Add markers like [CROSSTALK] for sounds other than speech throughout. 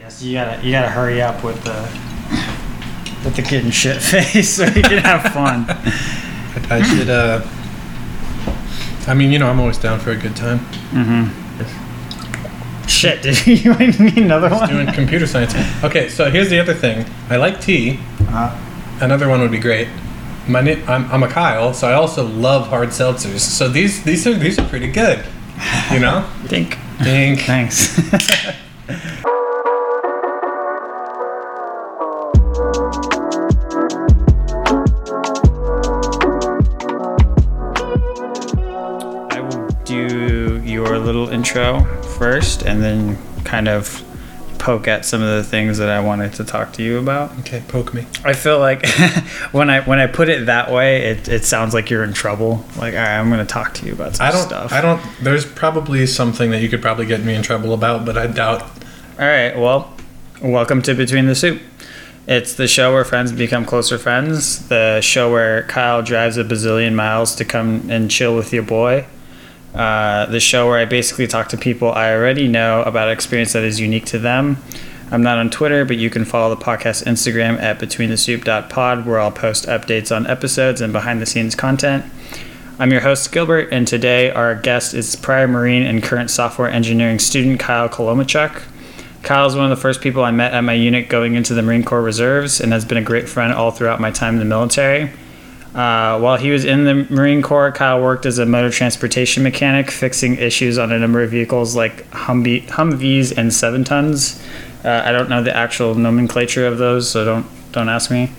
Yes, you gotta you gotta hurry up with the with the kid in shit [LAUGHS] face so you can have fun. I, I should. uh I mean, you know, I'm always down for a good time. Mm-hmm. Shit, did [LAUGHS] you need another one? Doing computer science. Okay, so here's the other thing. I like tea. Uh, Another one would be great. My na- I'm, I'm a Kyle, so I also love hard seltzers. So these these are these are pretty good. You know. think. Dink. Thanks. [LAUGHS] intro first and then kind of poke at some of the things that I wanted to talk to you about. Okay, poke me. I feel like [LAUGHS] when I when I put it that way, it, it sounds like you're in trouble. Like, all right, I'm going to talk to you about some I don't. stuff. I don't. There's probably something that you could probably get me in trouble about, but I doubt. All right, well, welcome to Between the Soup. It's the show where friends become closer friends. The show where Kyle drives a bazillion miles to come and chill with your boy. Uh, the show where I basically talk to people I already know about an experience that is unique to them. I'm not on Twitter, but you can follow the podcast Instagram at betweenthesoup.pod, where I'll post updates on episodes and behind the scenes content. I'm your host, Gilbert, and today our guest is prior Marine and current software engineering student Kyle Kolomichuk. Kyle is one of the first people I met at my unit going into the Marine Corps Reserves and has been a great friend all throughout my time in the military. Uh, while he was in the Marine Corps, Kyle worked as a motor transportation mechanic, fixing issues on a number of vehicles like Humvee, Humvees and seven tons. Uh, I don't know the actual nomenclature of those, so don't don't ask me.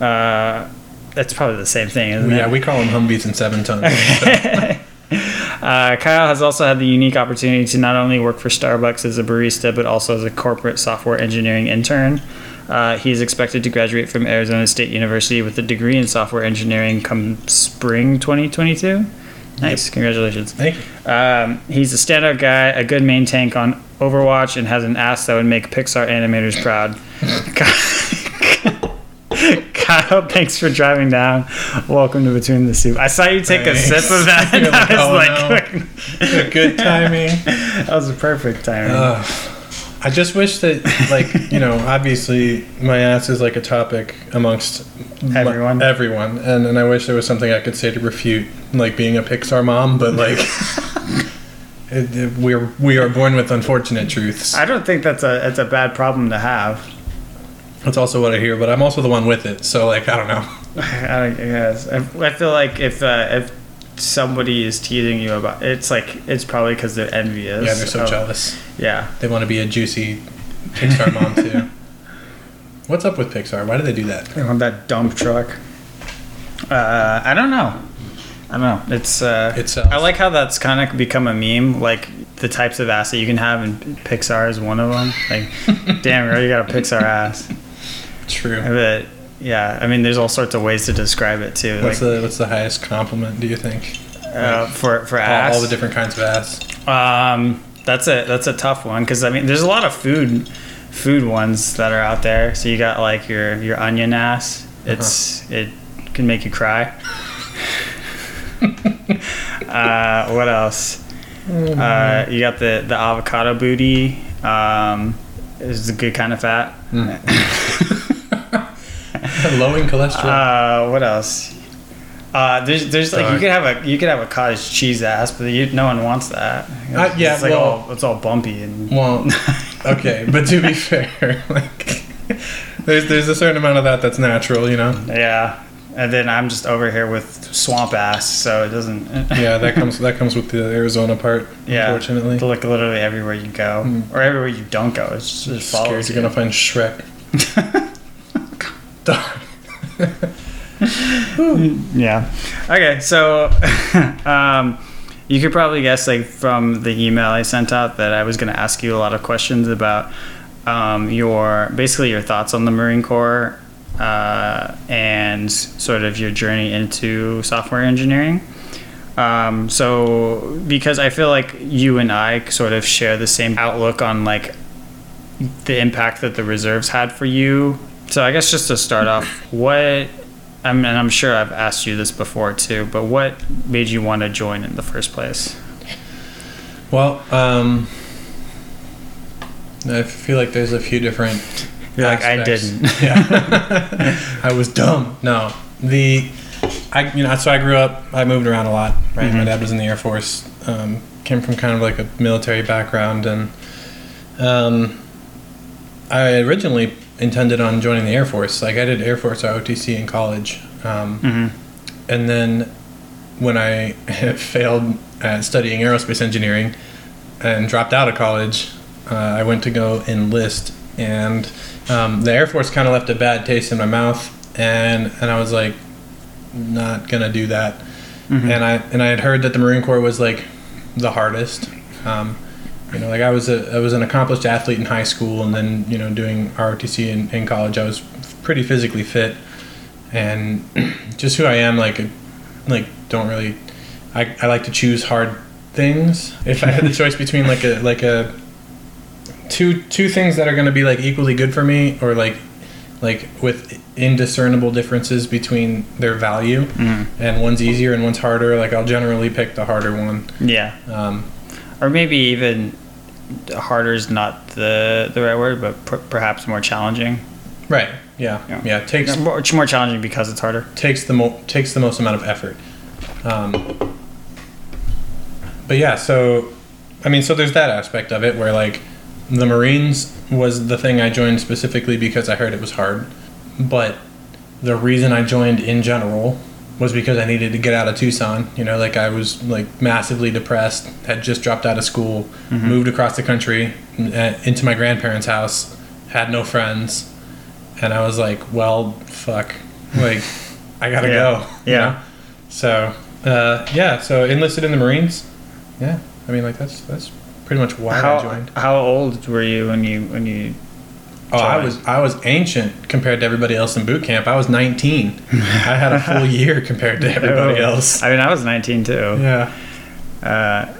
Uh, that's probably the same thing, isn't it? Yeah, we call them Humvees and seven tons. [LAUGHS] [LAUGHS] Uh, Kyle has also had the unique opportunity to not only work for Starbucks as a barista, but also as a corporate software engineering intern. Uh, he's expected to graduate from Arizona State University with a degree in software engineering come spring 2022. Nice, congratulations. Thank you. Um, he's a standout guy, a good main tank on Overwatch, and has an ass that would make Pixar animators proud. [LAUGHS] Kyle, thanks for driving down. Welcome to Between the Soup. I saw you take a sip of that, like, [LAUGHS] I "Oh, was like, [LAUGHS] Good timing. that was a perfect timing. Ugh. I just wish that, like, [LAUGHS] you know, obviously my ass is like a topic amongst my- Everyone. everyone, and and I wish there was something I could say to refute, like being a Pixar mom, but like, [LAUGHS] it, it- we're we are born with unfortunate truths. I don't think that's a it's a bad problem to have. That's also what I hear, but I'm also the one with it, so like, I don't know. [LAUGHS] I don't guess. I, I feel like if uh, if somebody is teasing you about it's like it's probably because they're envious. Yeah, they're so of- jealous. Yeah, They want to be a juicy Pixar mom too. [LAUGHS] What's up with Pixar? Why do they do that? they want that dump truck. Uh, I don't know. I don't know. It's uh, It. I like how that's kind of become a meme. Like the types of ass that you can have, and Pixar is one of them. Like, [LAUGHS] damn, girl, you got a Pixar ass. True. But yeah, I mean, there's all sorts of ways to describe it too. What's like the what's the highest compliment? Do you think? uh, for for All, ass. all the different kinds of ass. Um, that's a that's a tough one because I mean, there's a lot of food food ones that are out there. So you got like your your onion ass. It's it can make you cry. [LAUGHS] uh, what else? Uh, you got the the avocado booty. Um, is a good kind of fat. [LAUGHS] [LAUGHS] Low in cholesterol. Uh, what else? Uh, there's there's like you could have a you could have a cottage cheese ass, but you, no one wants that. Uh, yeah, it's like well- all it's all bumpy and [LAUGHS] well, okay, but to be fair, [LAUGHS] like there's there's a certain amount of that that's natural, you know. yeah. And then I'm just over here with swamp ass, so it doesn't. Yeah, that comes that comes with the Arizona part. yeah. unfortunately, look literally everywhere you go, Hmm. or everywhere you don't go, it's just, it follows you're gonna find Shrek. [LAUGHS] Yeah. Okay, so [LAUGHS] um, you could probably guess, like from the email I sent out, that I was going to ask you a lot of questions about um, your basically your thoughts on the Marine Corps uh, and sort of your journey into software engineering. Um, so because I feel like you and I sort of share the same outlook on like the impact that the reserves had for you. So I guess just to start off, what I mean, and I'm sure I've asked you this before too, but what made you want to join in the first place? Well, um, I feel like there's a few different. Like, I didn't. [LAUGHS] Yeah. I was dumb. No, the, I you know so I grew up. I moved around a lot. Right. My Mhm. dad was in the Air Force. Um, came from kind of like a military background, and um, I originally intended on joining the Air Force. Like I did Air Force ROTC in college. Um, hmm and then when I [LAUGHS] failed at studying aerospace engineering and dropped out of college, uh, I went to go enlist, and um, the Air Force kind of left a bad taste in my mouth, and and I was like, not gonna do that. Mhm. And I and I had heard that the Marine Corps was like the hardest. Um, you know, like I was a I was an accomplished athlete in high school, and then you know doing ROTC in, in college, I was pretty physically fit, and [CLEARS THROAT] just who I am, like like don't really. I, I like to choose hard things. If I had the choice between like a like a two two things that are going to be like equally good for me, or like like with indiscernible differences between their value, Mhm. and one's easier and one's harder, like I'll generally pick the harder one. Yeah. Um, Or maybe even harder is not the the right word, but per- perhaps more challenging. right. Yeah. Yeah. Yeah. takes More, it's more challenging because it's harder. takes the mo- takes the most amount of effort. Um, but yeah, so I mean, so there's that aspect of it where like the Marines was the thing I joined specifically because I heard it was hard, but the reason I joined in general was because I needed to get out of Tucson. You know, like I was like massively depressed, had just dropped out of school, moved across the country uh, into my grandparents' house, had no friends, and I was like, well, fuck, like I gotta [LAUGHS] Yeah. go. you Yeah. know? So uh, yeah, so enlisted in the Marines. Yeah, I mean, like that's that's pretty much why I joined. how old were you when you when you? Oh, I was I was ancient compared to everybody else in boot camp. I was 19. I had a full year compared to [LAUGHS] everybody Oh. else. I mean, I was 19 too. Yeah. Uh,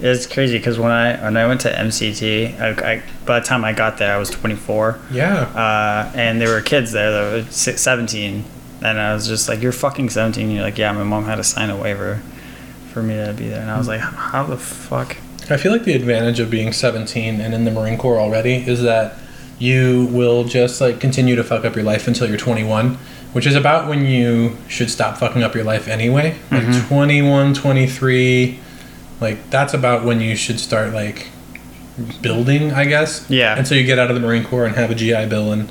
it's crazy because when I when I went to MCT, I, I, by the time I got there, I was 24, Yeah. uh, and there were kids there that were 17, and I was just like, "You're fucking 17." And you're like, "Yeah, my mom had to sign a waiver for me to be there," and I was like, "How the fuck?" I feel like the advantage of being 17 and in the Marine Corps already is that you will just like continue to fuck up your life until you're 21, which is about when you should stop fucking up your life anyway. Like Mhm. 21, 23, like that's about when you should start like building, I guess. Yeah. And so you get out of the Marine Corps and have a GI Bill and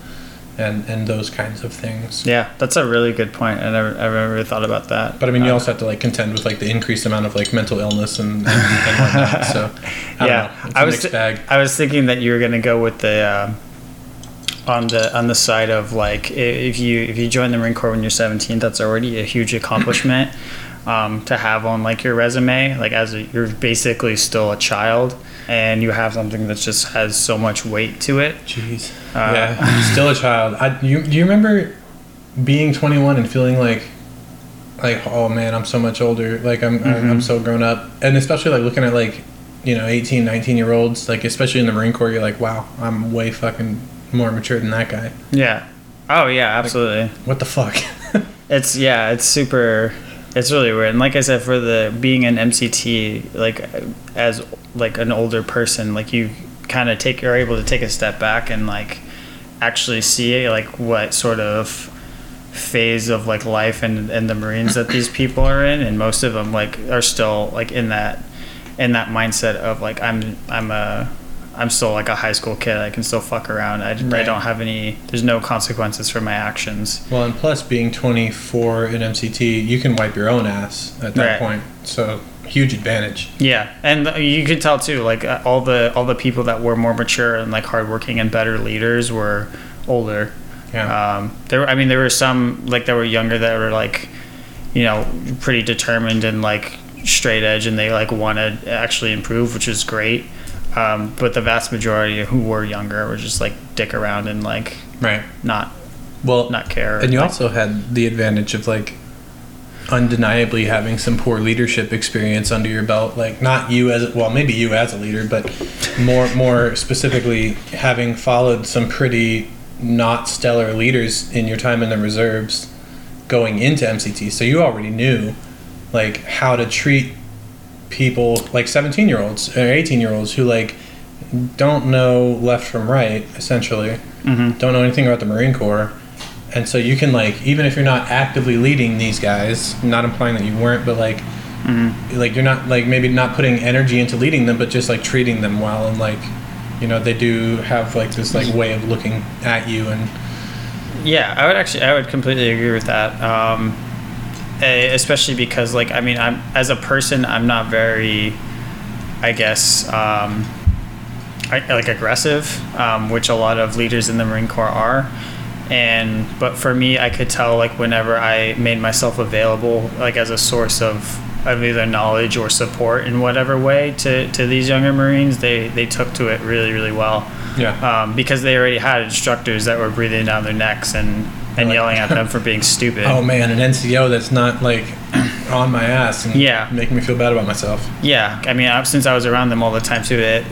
and and those kinds of things. Yeah, that's a really good point. I never, I never really thought about that. But I mean, you Uh, also have to like contend with like the increased amount of like mental illness and, and, and whatnot. So I [LAUGHS] yeah, don't know. It's I was bag. I was thinking that you were gonna go with the um, on the on the side of like if you if you join the Marine Corps when you're 17, that's already a huge [CLEARS THROAT] accomplishment um, to have on like your resume. Like as a, you're basically still a child, and you have something that just has so much weight to it. Jeez. Uh, yeah, [LAUGHS] still a child. I you do you remember being 21 and feeling like like oh man, I'm so much older. Like I'm I'm, I'm so grown up. And especially like looking at like you know 18, 19 year olds. Like especially in the Marine Corps, you're like wow, I'm way fucking more mature than that guy. Yeah. Oh yeah, absolutely. What the fuck? [LAUGHS] It's yeah, it's super. It's really weird. And like I said, for the being an MCT, like as like an older person, like you kind of take you're able to take a step back and like actually see like what sort of phase of like life and and the Marines that these [LAUGHS] people are in, and most of them like are still like in that in that mindset of like I'm I'm a I'm still like a high school kid. I can still fuck around. I, I don't have any. There's no consequences for my actions. well, and plus being 24 in MCT, you can wipe your own ass at that Right. point. So huge advantage. Yeah, and you could tell too. Like uh, all the all the people that were more mature and like hardworking and better leaders were older. Yeah. Um, there, I mean, there were some like that were younger that were like, you know, pretty determined and like straight edge, and they like wanted to actually improve, which is great. Um, but the vast majority who were younger were just like dick around and like right. not Well, not care. And you Like, also had the advantage of like undeniably having some poor leadership experience under your belt. Like not you as well, maybe you as a leader, but more more [LAUGHS] specifically having followed some pretty not stellar leaders in your time in the reserves going into MCT. So you already knew like how to treat people like 17 year olds or 18 year olds who like don't know left from right, essentially. Mm-hmm. Don't know anything about the Marine Corps. And so you can like even if you're not actively leading these guys, not implying that you weren't, but like Mm-hmm. like you're not like maybe not putting energy into leading them, but just like treating them well and like you know they do have like this like way of looking at you and Yeah, I would actually, I would completely agree with that. Um, especially because, like, I mean, I'm as a person, I'm not very, I guess, um, I, like aggressive, um, which a lot of leaders in the Marine Corps are. And but for me, I could tell like whenever I made myself available, like as a source of of either knowledge or support in whatever way to, to these younger Marines, they they took to it really really well yeah. um, because they already had instructors that were breathing down their necks and, and Like- yelling at them for being [LAUGHS] stupid. Oh man, an NCO that's not like [CLEARS THROAT] on my ass and Yeah. making me feel bad about myself. Yeah, I mean, I- since I was around them all the time too, it,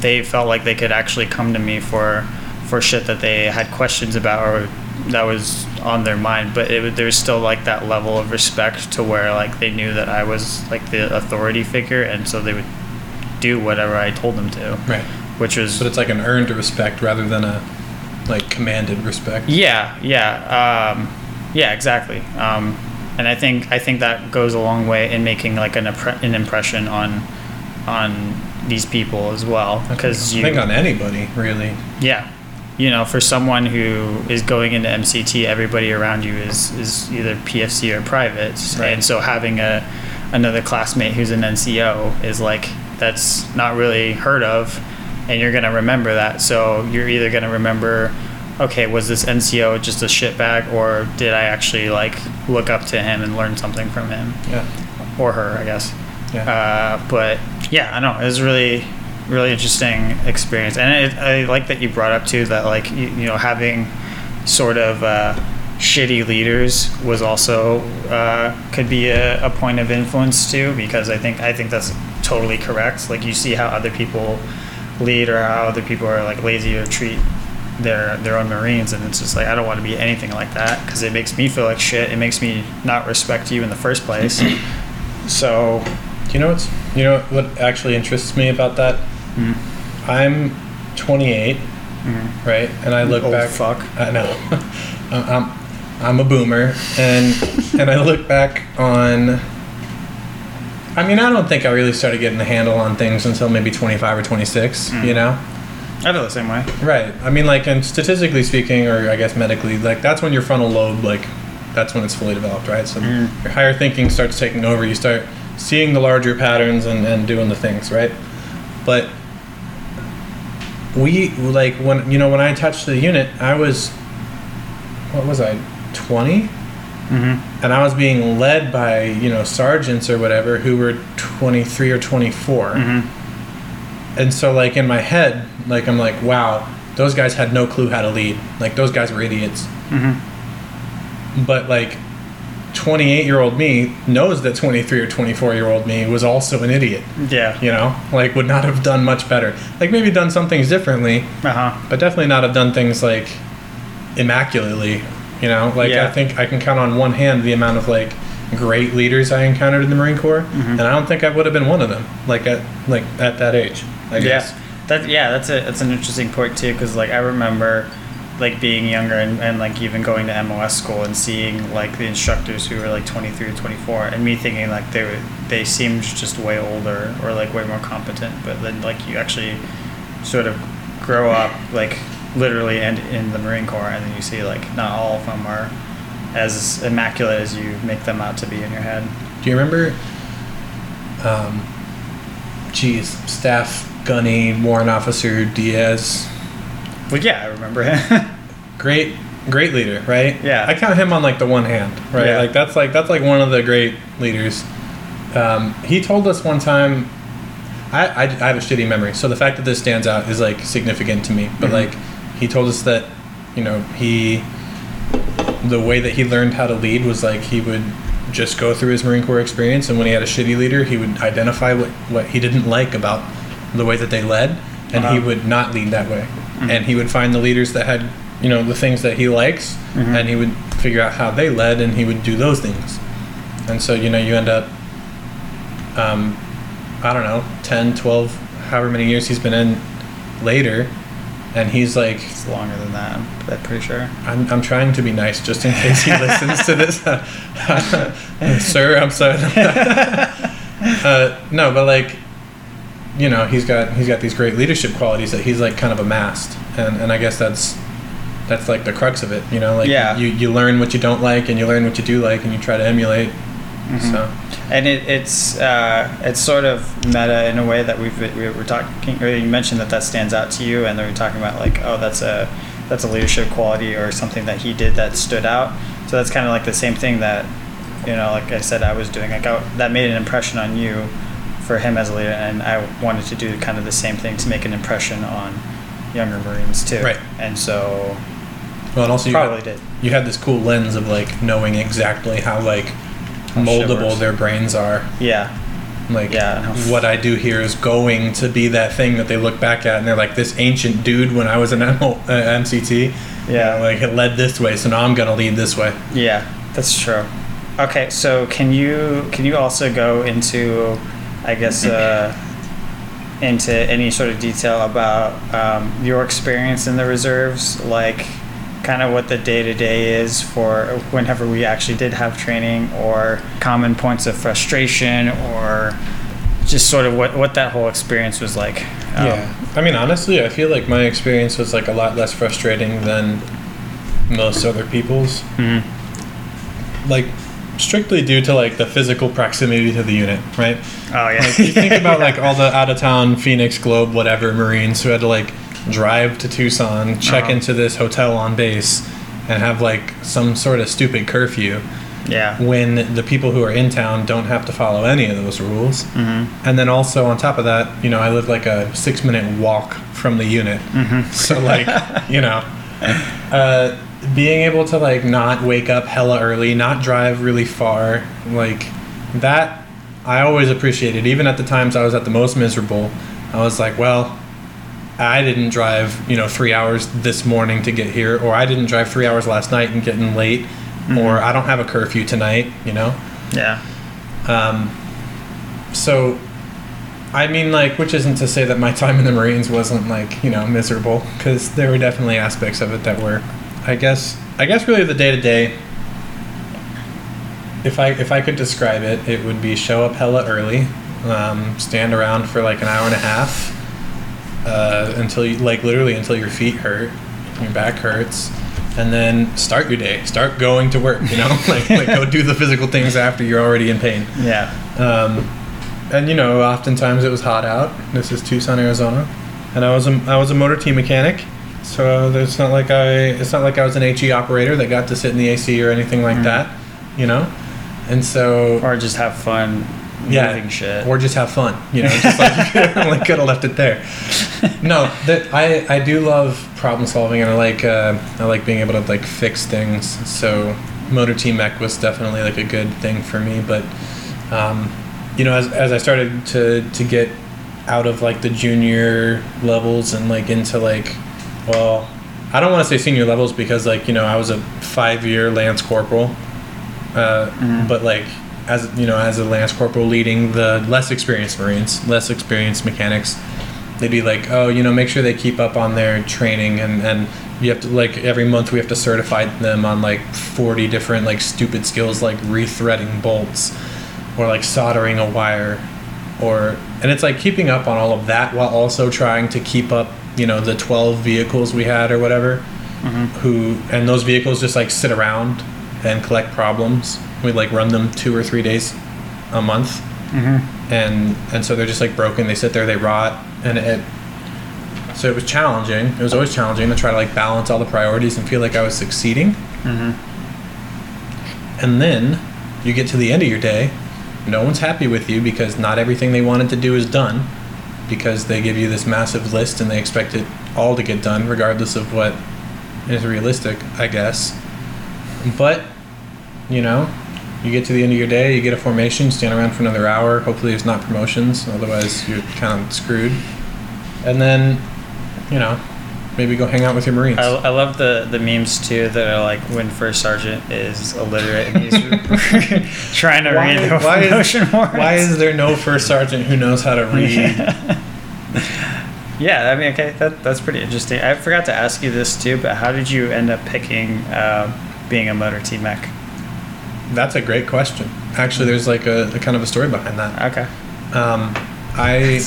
they felt like they could actually come to me for for shit that they had questions about or that was on their mind. But it, there was still like that level of respect to where like they knew that I was like the authority figure, and so they would do whatever I told them to, Right. which was But it's like an earned respect rather than a like commanded respect. Yeah, yeah, um, yeah, exactly. Um, and I think I think that goes a long way in making like an, impre- an impression on on these people as well. Because I you, think on anybody really. yeah, you know, for someone who is going into MCT, everybody around you is is either PFC or private, Right. and so having a another classmate who's an NCO is like that's not really heard of, and you're gonna remember that. So you're either gonna remember, okay, was this NCO just a shitbag, or did I actually like look up to him and learn something from him Yeah. or her, I guess. Yeah. Uh, but yeah, I know it was really, really interesting experience, and it, I like that you brought up too that like you, you know having sort of uh, shitty leaders was also uh, could be a, a point of influence too because I think I think that's totally correct. Like you see how other people lead or how other people are like lazy or treat their their own Marines, and it's just like I don't want to be anything like that because it makes me feel like shit. It makes me not respect you in the first place. [CLEARS THROAT] so you know what's you know what actually interests me about that? Mm. I'm 28, right? And I look Old back. fuck. [LAUGHS] I know. [LAUGHS] I'm I'm a boomer, and and I look back on. I mean, I don't think I really started getting a handle on things until maybe 25 or 26. You know. I feel the same way. Right. I mean, like, and statistically speaking, or I guess medically, like that's when your frontal lobe, like, that's when it's fully developed, right? So Mm. your higher thinking starts taking over. You start seeing the larger patterns and, and doing the things, right? But we like when you know when I attached to the unit, I was what was I, twenty, Mm-hmm. and I was being led by you know sergeants or whatever who were twenty three or twenty four Mm-hmm. and so like in my head like i'm like wow those guys had no clue how to lead like those guys were idiots Mm-hmm. but like 28 year old me knows that 23 or 24 year old me was also an idiot Yeah. you know like would not have done much better like maybe done some things differently Uh huh. but definitely not have done things like immaculately you know like Yeah. i think i can count on one hand the amount of like great leaders i encountered in the marine corps Mm-hmm. and i don't think i would have been one of them like at like at that age i guess Yeah. That yeah, that's a that's an interesting point too because like I remember like being younger and, and like even going to MOS school and seeing like the instructors who were like 23 or 24 and me thinking like they were they seemed just way older or like way more competent but then like you actually sort of grow up like literally and in the Marine Corps and then you see like not all of them are as immaculate as you make them out to be in your head. Do you remember, um, geez, Staff Gunny Warrant Officer Diaz? Well, yeah, I remember him. [LAUGHS] Great, great leader, right? Yeah. I count him on like the one hand, right? Yeah. Like that's like that's like one of the great leaders. Um, he told us one time. I, I, I have a shitty memory, so the fact that this stands out is like significant to me. But Mhm. like, he told us that, you know, he, the way that he learned how to lead was like he would just go through his Marine Corps experience, and when he had a shitty leader, he would identify what what he didn't like about the way that they led, and he Uh-huh. would not lead that way, Mhm. and he would find the leaders that had, you know, the things that he likes, Mhm. and he would figure out how they led, and he would do those things, and so you know you end up, um, I don't know, 10, 12, however many years he's been in later, and he's like, It's longer than that. I'm, pretty sure. I'm, I'm trying to be nice just in case he listens to this. [LAUGHS] Sir, I'm sorry. [LAUGHS] uh, no, but like, you know, he's got he's got these great leadership qualities that he's like kind of amassed, and and I guess that's that's like the crux of it. You know, like Yeah. you you learn what you don't like, and you learn what you do like, and you try to emulate. Mm-hmm. So And it, it's uh, it's sort of meta in a way that we've we were talking. Or you mentioned that that stands out to you, and then we're talking about like, oh, that's a that's a leadership quality or something that he did that stood out. So that's kind of like the same thing that you know, like I said, I was doing. Like I, that made an impression on you for him as a leader, and I wanted to do kind of the same thing to make an impression on younger Marines too. Right. And so well, and also you probably had, did. you had this cool lens of like knowing exactly how like moldable their brains are. Yeah. Like Yeah, what I do here is going to be that thing that they look back at and they're like this ancient dude when I was an M- uh, MCT. Yeah. you know, like it led this way, so now I'm gonna lead this way. Yeah, that's true. Okay, so can you can you also go into, I guess, uh, into any sort of detail about um, your experience in the reserves, like kind of what the day to day is for whenever we actually did have training, or common points of frustration, or just sort of what what that whole experience was like. Um, yeah, I mean honestly, I feel like my experience was like a lot less frustrating than most other people's. mhm. Like strictly due to like the physical proximity to the unit, right? Oh yeah. Like you think [LAUGHS] about like all the out of town Phoenix Globe whatever Marines who had to like drive to Tucson, check Uh-huh. into this hotel on base, and have like some sort of stupid curfew yeah. when the people who are in town don't have to follow any of those rules. hmm And then also on top of that, you know, I live like a six minute walk from the unit. hmm [LAUGHS] So like, you know, uh, being able to like not wake up hella early, not drive really far, like that, I always appreciated. Even at the times I was at the most miserable, I was like, well, I didn't drive, you know, three hours this morning to get here, or I didn't drive three hours last night and get in late, or I don't have a curfew tonight, you know. Yeah. Um, so, I mean, like, which isn't to say that my [LAUGHS] time in the Marines wasn't like you know miserable, because there were definitely aspects of it that were, I guess, I guess really the day to day. If I if I could describe it, it would be show up hella early, um, stand around for like an hour and a half, uh, until you like literally until your feet hurt, your back hurts, and then start your day. Start going to work. You know, [LAUGHS] like like go do the physical things after you're already in pain. Yeah. Um, and you know, oftentimes it was hot out. This is Tucson, Arizona, and I was a I was a motor T mechanic. So it's not like I it's not like I was an HE operator that got to sit in the AC or anything like Mhm. that, you know. And so Or just have fun yeah, moving shit. or just have fun, you know. Just like [LAUGHS] [LAUGHS] like could have left it there. No, that I I do love problem solving and I like uh, I like being able to like fix things. So motor T mech was definitely like a good thing for me. But um, you know, as as I started to to get out of like the junior levels and like into like well I don't want to say senior levels because like you know I was a five year lance corporal uh, Mhm. but like as you know as a lance corporal leading the less experienced marines less experienced mechanics they'd be like oh you know make sure they keep up on their training and and you have to like every month we have to certify them on like 40 different like stupid skills like rethreading bolts or like soldering a wire or and it's like keeping up on all of that while also trying to keep up you know the 12 vehicles we had or whatever Mhm. who and those vehicles just like sit around and collect problems we like run them two or three days a month. Mhm. and and so they're just like broken. They sit there they rot. And it so it was challenging. It was always challenging to try to like balance all the priorities and feel like i was succeeding. Mhm. and then you get to the end of your day. No one's happy with you because not everything they wanted to do is done because they give you this massive list and they expect it all to get done regardless of what is realistic i guess. But you know you get to the end of your day you get a formation stand around for another hour hopefully it's not promotions otherwise you're kind of screwed and then you know maybe go hang out with your marines I, I love the, the memes too that are like when first sergeant is illiterate and he's [LAUGHS] trying to Why- read the why is- promotion warrants. why is there no first sergeant who knows how to [LAUGHS] read Yeah, I mean, okay, that, that's pretty interesting. I forgot to ask you this too, but how did you end up picking uh, being a motor T mech? That's a great question. Actually, there's like a, a kind of a story behind that. Okay. Um, I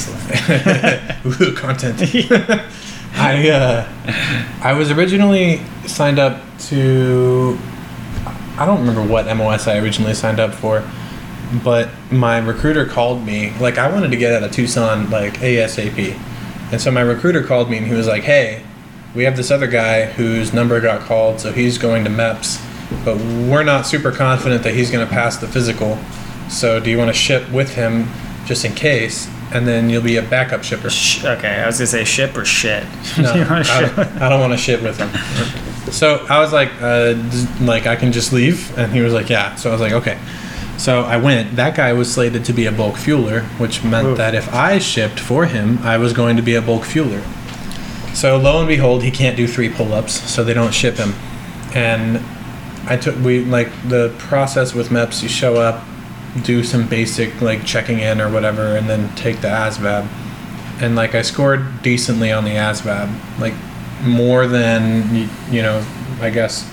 [LAUGHS] Ooh, content. [LAUGHS] I uh, I was originally signed up to I don't remember what MOS I originally signed up for, but my recruiter called me like I wanted to get out of Tucson like ASAP, and so my recruiter called me and he was like, "Hey, we have this other guy whose number got called, so he's going to MEPS, but we're not super confident that he's going to pass the physical. So do you want to ship with him just in case?" And then you'll be a backup shipper. Sh- okay, I was gonna say ship or shit. No, [LAUGHS] I, ship? don't, I don't want to ship with him. So I was like, uh, like I can just leave, and he was like, yeah. So I was like, okay. So I went. That guy was slated to be a bulk fueler, which meant that if I shipped for him, I was going to be a bulk fueler. So lo and behold, he can't do three pull-ups, so they don't ship him. And I took we like the process with MEPS. You show up, do some basic like checking in or whatever, and then take the ASVAB. And like I scored decently on the ASVAB, like more than you know, I guess.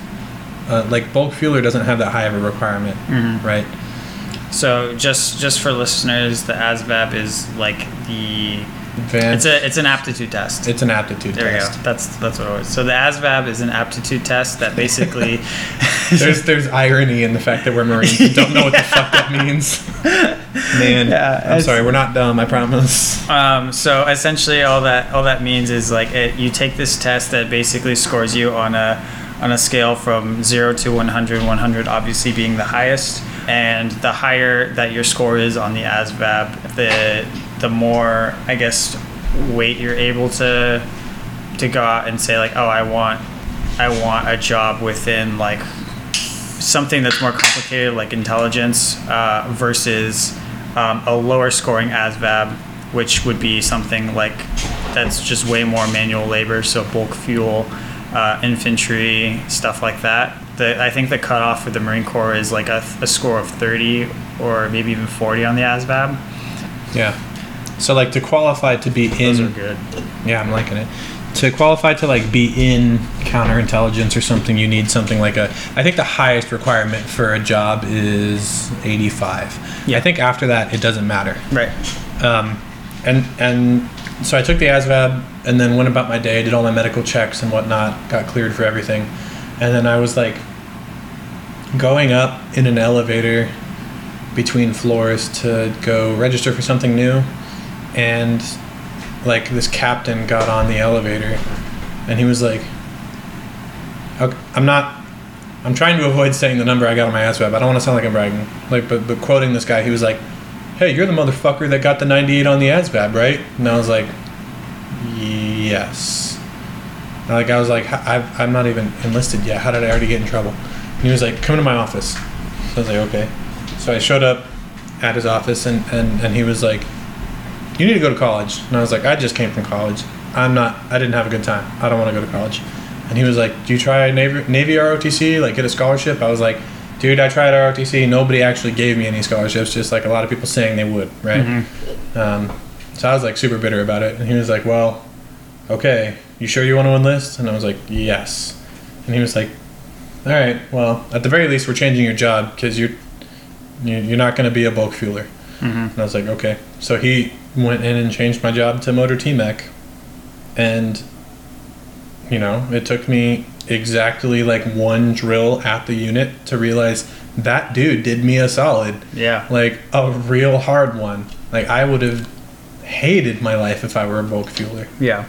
Uh, like bulk fueler doesn't have that high of a requirement, Mhm. right? So just just for listeners, the ASVAB is like the Advanced, it's a it's an aptitude test. it's an aptitude there we test. go. That's that's what it was. So the ASVAB is an aptitude test that basically [LAUGHS] [LAUGHS] There's there's irony in the fact that we're Marines and don't know what the [LAUGHS] fuck that means. Man, Yeah, I'm sorry, we're not dumb. I promise. Um, so essentially, all that all that means is like it, you take this test that basically scores you on a on a scale from zero to 100, 100 obviously being the highest, and the higher that your score is on the ASVAB, the the more I guess weight you're able to to go out and say like, oh, I want I want a job within like something that's more complicated like intelligence uh, versus um, a lower scoring ASVAB, which would be something like that's just way more manual labor, so bulk fuel, uh, infantry, stuff like that. The, I think the cutoff for the Marine Corps is like a, a score of 30 or maybe even 40 on the ASVAB. Yeah. So like to qualify to be Those are in, good. yeah, I'm liking it. To qualify to like be in counterintelligence or something, you need something like a. I think the highest requirement for a job is 85. Yeah. I think after that it doesn't matter. Right. Um, and and so I took the ASVAB and then went about my day, did all my medical checks and whatnot, got cleared for everything, and then I was like going up in an elevator between floors to go register for something new, and like this captain got on the elevator, and he was like, "Okay, "I'm not." I'm trying to avoid saying the number I got on my ASVAB. I don't want to sound like I'm bragging. Like, but, but quoting this guy, he was like, hey, you're the motherfucker that got the 98 on the ASVAB, right? And I was like, yes. And like, I was like, I've, I'm not even enlisted yet. How did I already get in trouble? And he was like, come to my office. So I was like, okay. So I showed up at his office and, and, and he was like, you need to go to college. And I was like, I just came from college. I'm not, I didn't have a good time. I don't want to go to college. And he was like, do you try Navy, Navy ROTC? Like, get a scholarship? I was like, dude, I tried ROTC. Nobody actually gave me any scholarships, just like a lot of people saying they would, right? Mm-hmm. Um, so I was like super bitter about it. And he was like, well, okay, you sure you want to enlist? And I was like, yes. And he was like, all right, well, at the very least, we're changing your job because you're, you- you're not going to be a bulk fueler. Mhm. And I was like, okay. So he went in and changed my job to motor T-Mech. And, you know, it took me exactly like one drill at the unit to realize that dude did me a solid. Yeah. Like a real hard one. Like I would have hated my life if I were a bulk fueler. Yeah.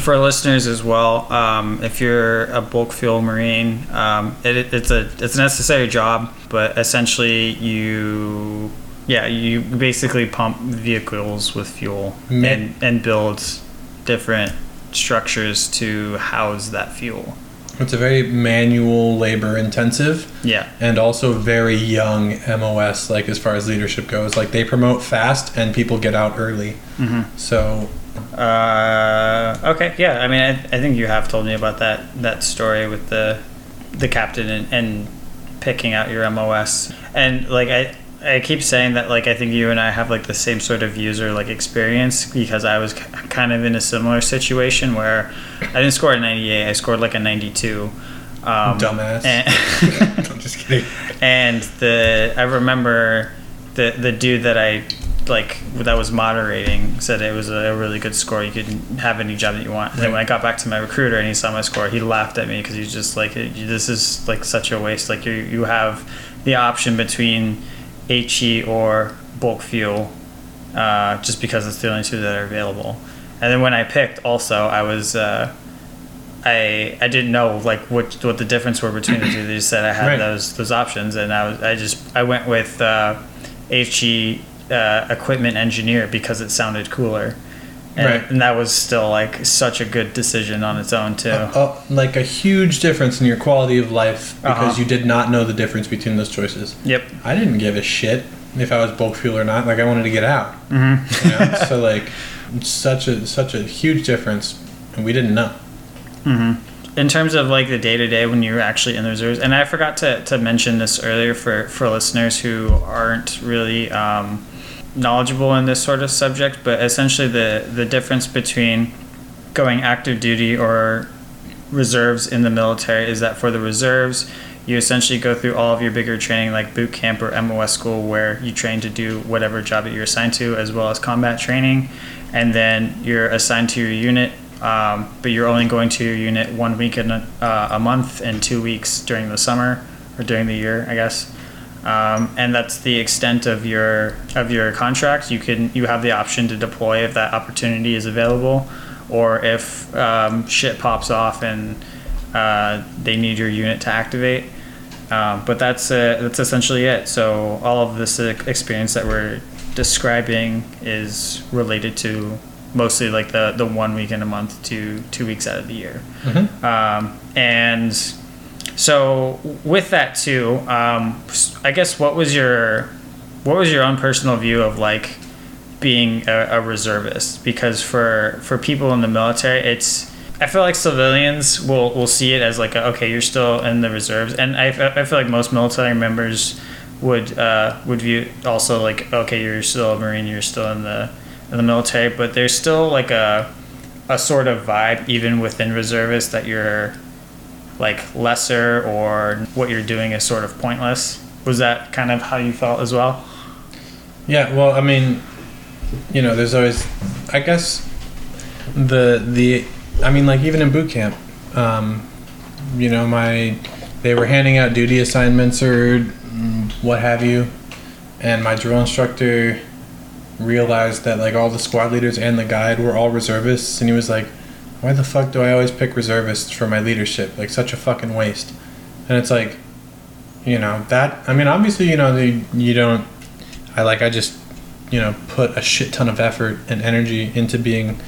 For listeners as well, um, if you're a bulk fuel marine, um, it, it's a it's a necessary job, but essentially you yeah you basically pump vehicles with fuel Ma- and and build different structures to house that fuel. It's a very manual labor intensive Yeah. and also very young MOS like as far as leadership goes. Like they promote fast and people get out early. hmm So Uh, okay. Yeah. I mean, I, I think you have told me about that that story with the the captain and, and picking out your MOS, and like I I keep saying that like I think you and I have like the same sort of user like experience because I was k- kind of in a similar situation where I didn't score a 98, I scored like a 92. Um, Dumbass. And, [LAUGHS] [LAUGHS] I'm just kidding. and the I remember the the dude that I like that was moderating said it was a really good score. You could have any job that you want. And then when I got back to my recruiter and he saw my score, he laughed at me because he's just like, "This is like such a waste. Like you you have the option between HE or bulk fuel, uh, just because it's the only two that are available." And then when I picked, also I was. Uh, I I didn't know like what what the difference were between the two. They just said I had Right. those those options, and I was I just I went with uh, HE uh, equipment engineer because it sounded cooler, and, Right. and that was still like such a good decision on its own too. Uh, like a huge difference in your quality of life because Uh-huh. you did not know the difference between those choices. yep. I didn't give a shit if I was bulk fuel or not. Like I wanted to get out. Mm-hmm. You know? [LAUGHS] so like, such a such a huge difference, and we didn't know. in terms of like the day to day when you're actually in the reserves, and I forgot to, to mention this earlier for, for listeners who aren't really um, knowledgeable in this sort of subject, but essentially the, the difference between going active duty or reserves in the military is that for the reserves, you essentially go through all of your bigger training like boot camp or MOS school where you train to do whatever job that you're assigned to as well as combat training. And then you're assigned to your unit um, but you're only going to your unit one week in a, uh, a month and two weeks during the summer or during the year I guess um, and that's the extent of your of your contract you can you have the option to deploy if that opportunity is available or if um, shit pops off and uh, they need your unit to activate. Um, but that's uh, that's essentially it. So all of this uh, experience that we're describing is related to mostly like the, the one week in a month to two weeks out of the year. Um, and so with that too, um, I guess what was your what was your own personal view of like being a, a reservist? Because for for people in the military, it's I feel like civilians will will see it as like a, okay, you're still in the reserves, and I, I feel like most military members would uh, would view also like okay, you're still a marine, you're still in the in the military, but there's still like a a sort of vibe even within reservists that you're like lesser or what you're doing is sort of pointless. Was that kind of how you felt as well? Yeah, well, I mean, you know, there's always, I guess, the the, I mean, like even in boot camp, um, you know, my, they were handing out duty assignments or what have you, and my drill instructor realized that like all the squad leaders and the guide were all reservists, and he was like, "Why the fuck do I always pick reservists for my leadership? Like such a fucking waste." And it's like, you know, that I mean, obviously, you know, the, you don't I like I just you know put a shit ton of effort and energy into being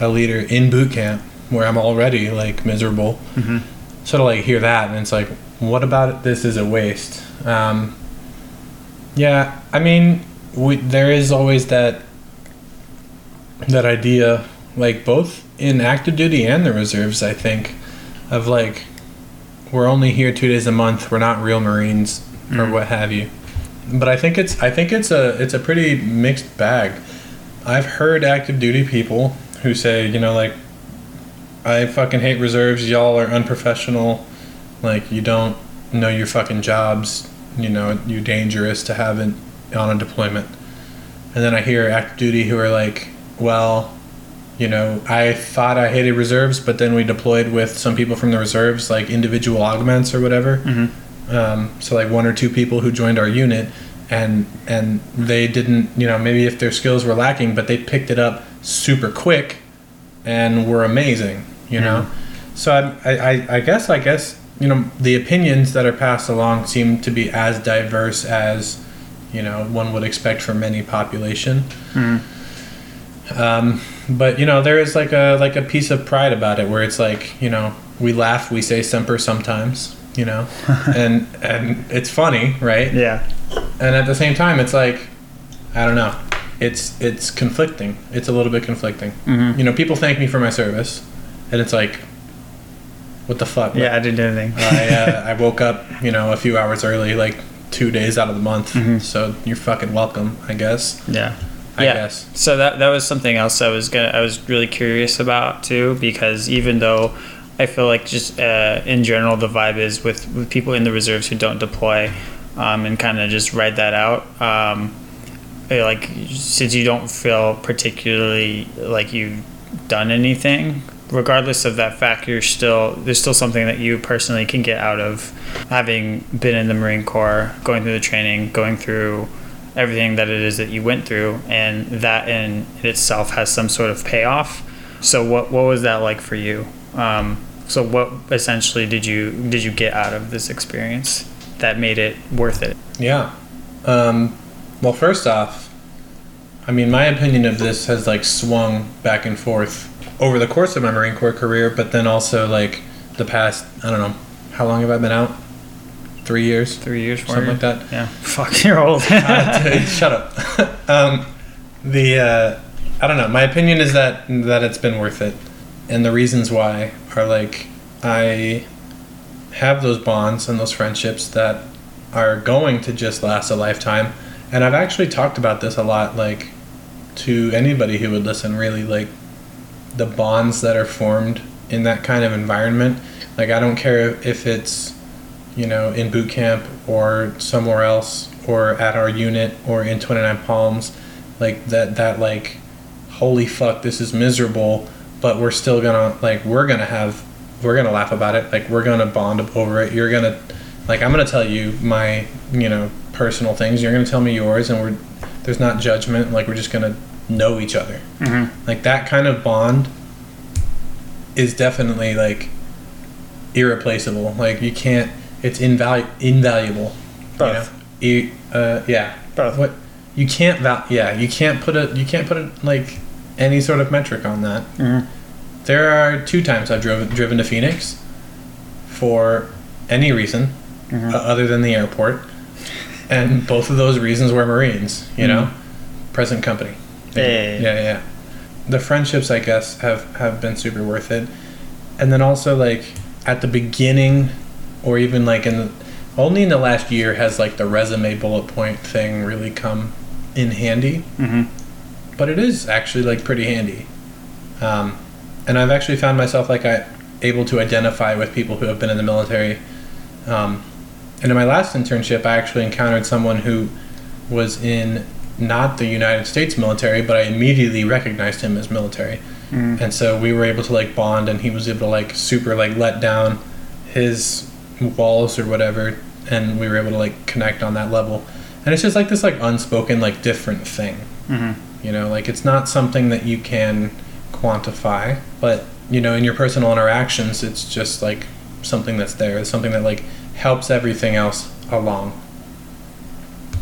a leader in boot camp where I'm already like miserable. Mm-hmm. So to like hear that and it's like, what about it? This is a waste. Um, yeah, I mean, we, there is always that that idea, like both in active duty and the reserves. I think of like we're only here two days a month. We're not real Marines or Mhm. what have you but I think it's I think it's a it's a pretty mixed bag. I've heard active duty people who say, you know, like I fucking hate reserves, y'all are unprofessional, like you don't know your fucking jobs, you know, you're dangerous to have it on a deployment. And then I hear active duty who are like, well, you know, I thought I hated reserves, but then we deployed with some people from the reserves, like individual augments or whatever Mm-hmm. um, so like one or two people who joined our unit and and they didn't you know maybe if their skills were lacking but they picked it up super quick and were amazing you know so I, I i guess i guess you know the opinions that are passed along seem to be as diverse as you know one would expect from any population Mm-hmm. um, but you know there is like a like a piece of pride about it where it's like you know we laugh we say semper sometimes you know [LAUGHS] and and it's funny right Yeah. and at the same time it's like i don't know it's it's conflicting it's a little bit conflicting Mm-hmm. you know people thank me for my service and it's like what the fuck Yeah, I didn't do anything. I, uh, I woke up you know a few hours early like two days out of the month. Mhm. So you're fucking welcome, I guess. Yeah. I yeah. guess. So that that was something else I was gonna I was really curious about too because even though I feel like just uh, in general the vibe is with, with people in the reserves who don't deploy um, and kind of just ride that out. Um, eh, like since you don't feel particularly like you've done anything, regardless of that fact, you're still there's still something that you personally can get out of having been in the Marine Corps, going through the training, going through everything that it is that you went through, and that in itself has some sort of payoff. So what what was that like for you? Um, so what essentially did you did you get out of this experience that made it worth it? Yeah. Um, well, first off, I mean, my opinion of this has like swung back and forth over the course of my Marine Corps career, but then also like the past, I don't know, how long have I been out? Three years? Three years, Something years? like that. Yeah. [LAUGHS] Fuck, you're old. [LAUGHS] Uh, dude, [LAUGHS] shut up. um, the uh, I don't know. My opinion is that that it's been worth it, and the reasons why are like I have those bonds and those friendships that are going to just last a lifetime, and I've actually talked about this a lot, like to anybody who would listen. Really, like the bonds that are formed in that kind of environment. Like I don't care if it's you know, in boot camp or somewhere else or at our unit or in 29 Palms, like that, that like, holy fuck, this is miserable, but we're still gonna, like, we're gonna have, we're gonna laugh about it. Like, we're gonna bond over it. You're gonna, like, I'm gonna tell you my, you know, personal things. You're gonna tell me yours, and we're, there's not judgment. Like, we're just gonna know each other. mm-hmm. Like, that kind of bond is definitely, like, irreplaceable. Like, you can't, it's invalu- invaluable. Both. You know? You- uh, yeah. Both. What you can't val- yeah, you can't put a you can't put a, like any sort of metric on that. Mm-hmm. There are two times I've driven driven to Phoenix for any reason Mhm. uh, other than the airport, and both of those reasons were Marines. You know, present company. Hey. Yeah, yeah. The friendships, I guess, have have been super worth it, and then also like at the beginning, or even like in only in the last year has like the resume bullet point thing really come in handy Mm-hmm. but it is actually like pretty handy. Um, and I've actually found myself like I able to identify with people who have been in the military. Um, and in my last internship, I actually encountered someone who was in not the United States military, but I immediately recognized him as military. Mm-hmm. And so we were able to like bond, and he was able to like super like let down his walls or whatever, and we were able to like connect on that level. And it's just like this like unspoken like different thing. Mm-hmm. You know, like it's not something that you can quantify, but you know, in your personal interactions, it's just like something that's there. It's something that like helps everything else along.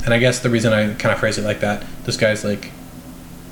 And I guess the reason I kind of phrase it like that, this guy's like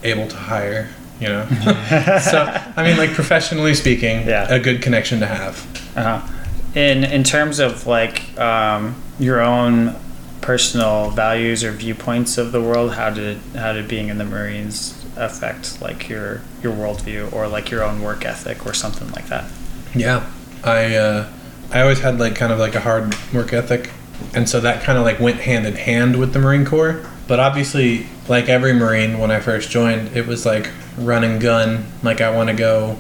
able to hire, you know. [LAUGHS] so I mean, like professionally speaking, Yeah. a good connection to have. Uh-huh. In in terms of like um, your own personal values or viewpoints of the world, how did how did being in the Marines affect like your your worldview or like your own work ethic or something like that? Yeah, I uh, I always had like kind of like a hard work ethic, and so that kind of like went hand in hand with the Marine Corps. But obviously, like every Marine, when I first joined, it was like run and gun. Like I want to go,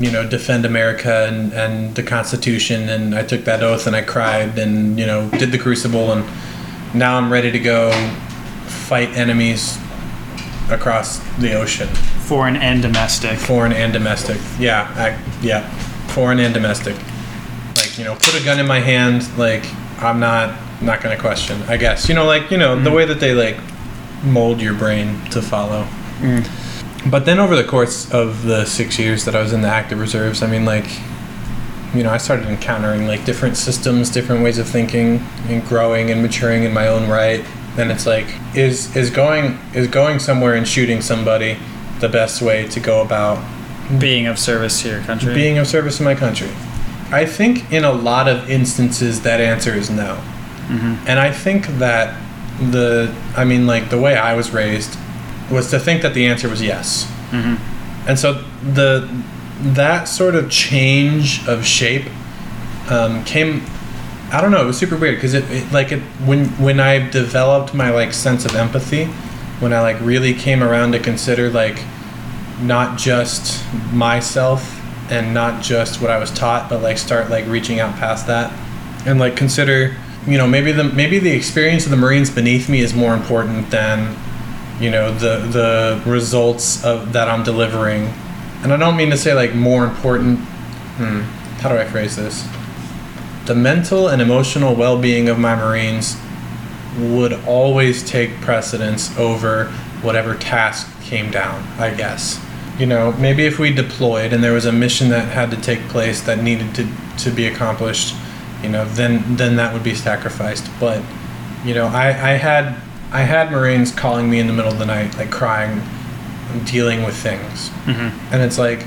you know, defend America and, and the Constitution, and I took that oath and I cried and you know did the Crucible, and now I'm ready to go fight enemies across the ocean Foreign and domestic. foreign and domestic. Yeah, I, yeah, foreign and domestic. Like you know, put a gun in my hand. Like I'm not not gonna question. I guess you know, like you know, the mm. way that they like mold your brain to follow. Mm. But then over the course of the six years that I was in the active reserves, I mean, like, you know, I started encountering like different systems, different ways of thinking, and growing and maturing in my own right. Then it's like, is is going is going somewhere and shooting somebody the best way to go about Being of service to your country. being of service to my country? I think in a lot of instances that answer is no. Mm-hmm. And I think that the, I mean, like the way I was raised was to think that the answer was yes. hmm And so the that sort of change of shape um, came I don't know. It was super weird because it, it like it when when I developed my like sense of empathy, when I like really came around to consider like not just myself and not just what I was taught, but like start like reaching out past that and like consider you know maybe the maybe the experience of the Marines beneath me is more important than you know the the results of that I'm delivering, and I don't mean to say like more important. Hmm, how do I phrase this? The mental and emotional well-being of my Marines would always take precedence over whatever task came down. I guess you know maybe if we deployed and there was a mission that had to take place that needed to to be accomplished, you know then then that would be sacrificed. But you know I I had I had Marines calling me in the middle of the night, like crying, dealing with things. Mm-hmm. And it's like,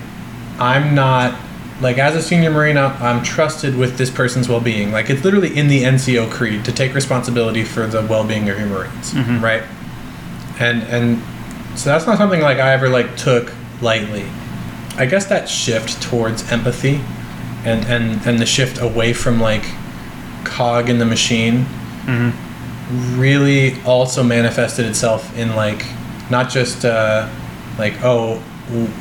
I'm not, like, as a senior Marine, I'm trusted with this person's well being. Like, it's literally in the NCO creed to take responsibility for the well being of your Marines, mm-hmm. right? And, and so that's not something like I ever, like, took lightly. I guess that shift towards empathy and, and, and the shift away from, like, cog in the machine. Mm-hmm really also manifested itself in like not just uh, like oh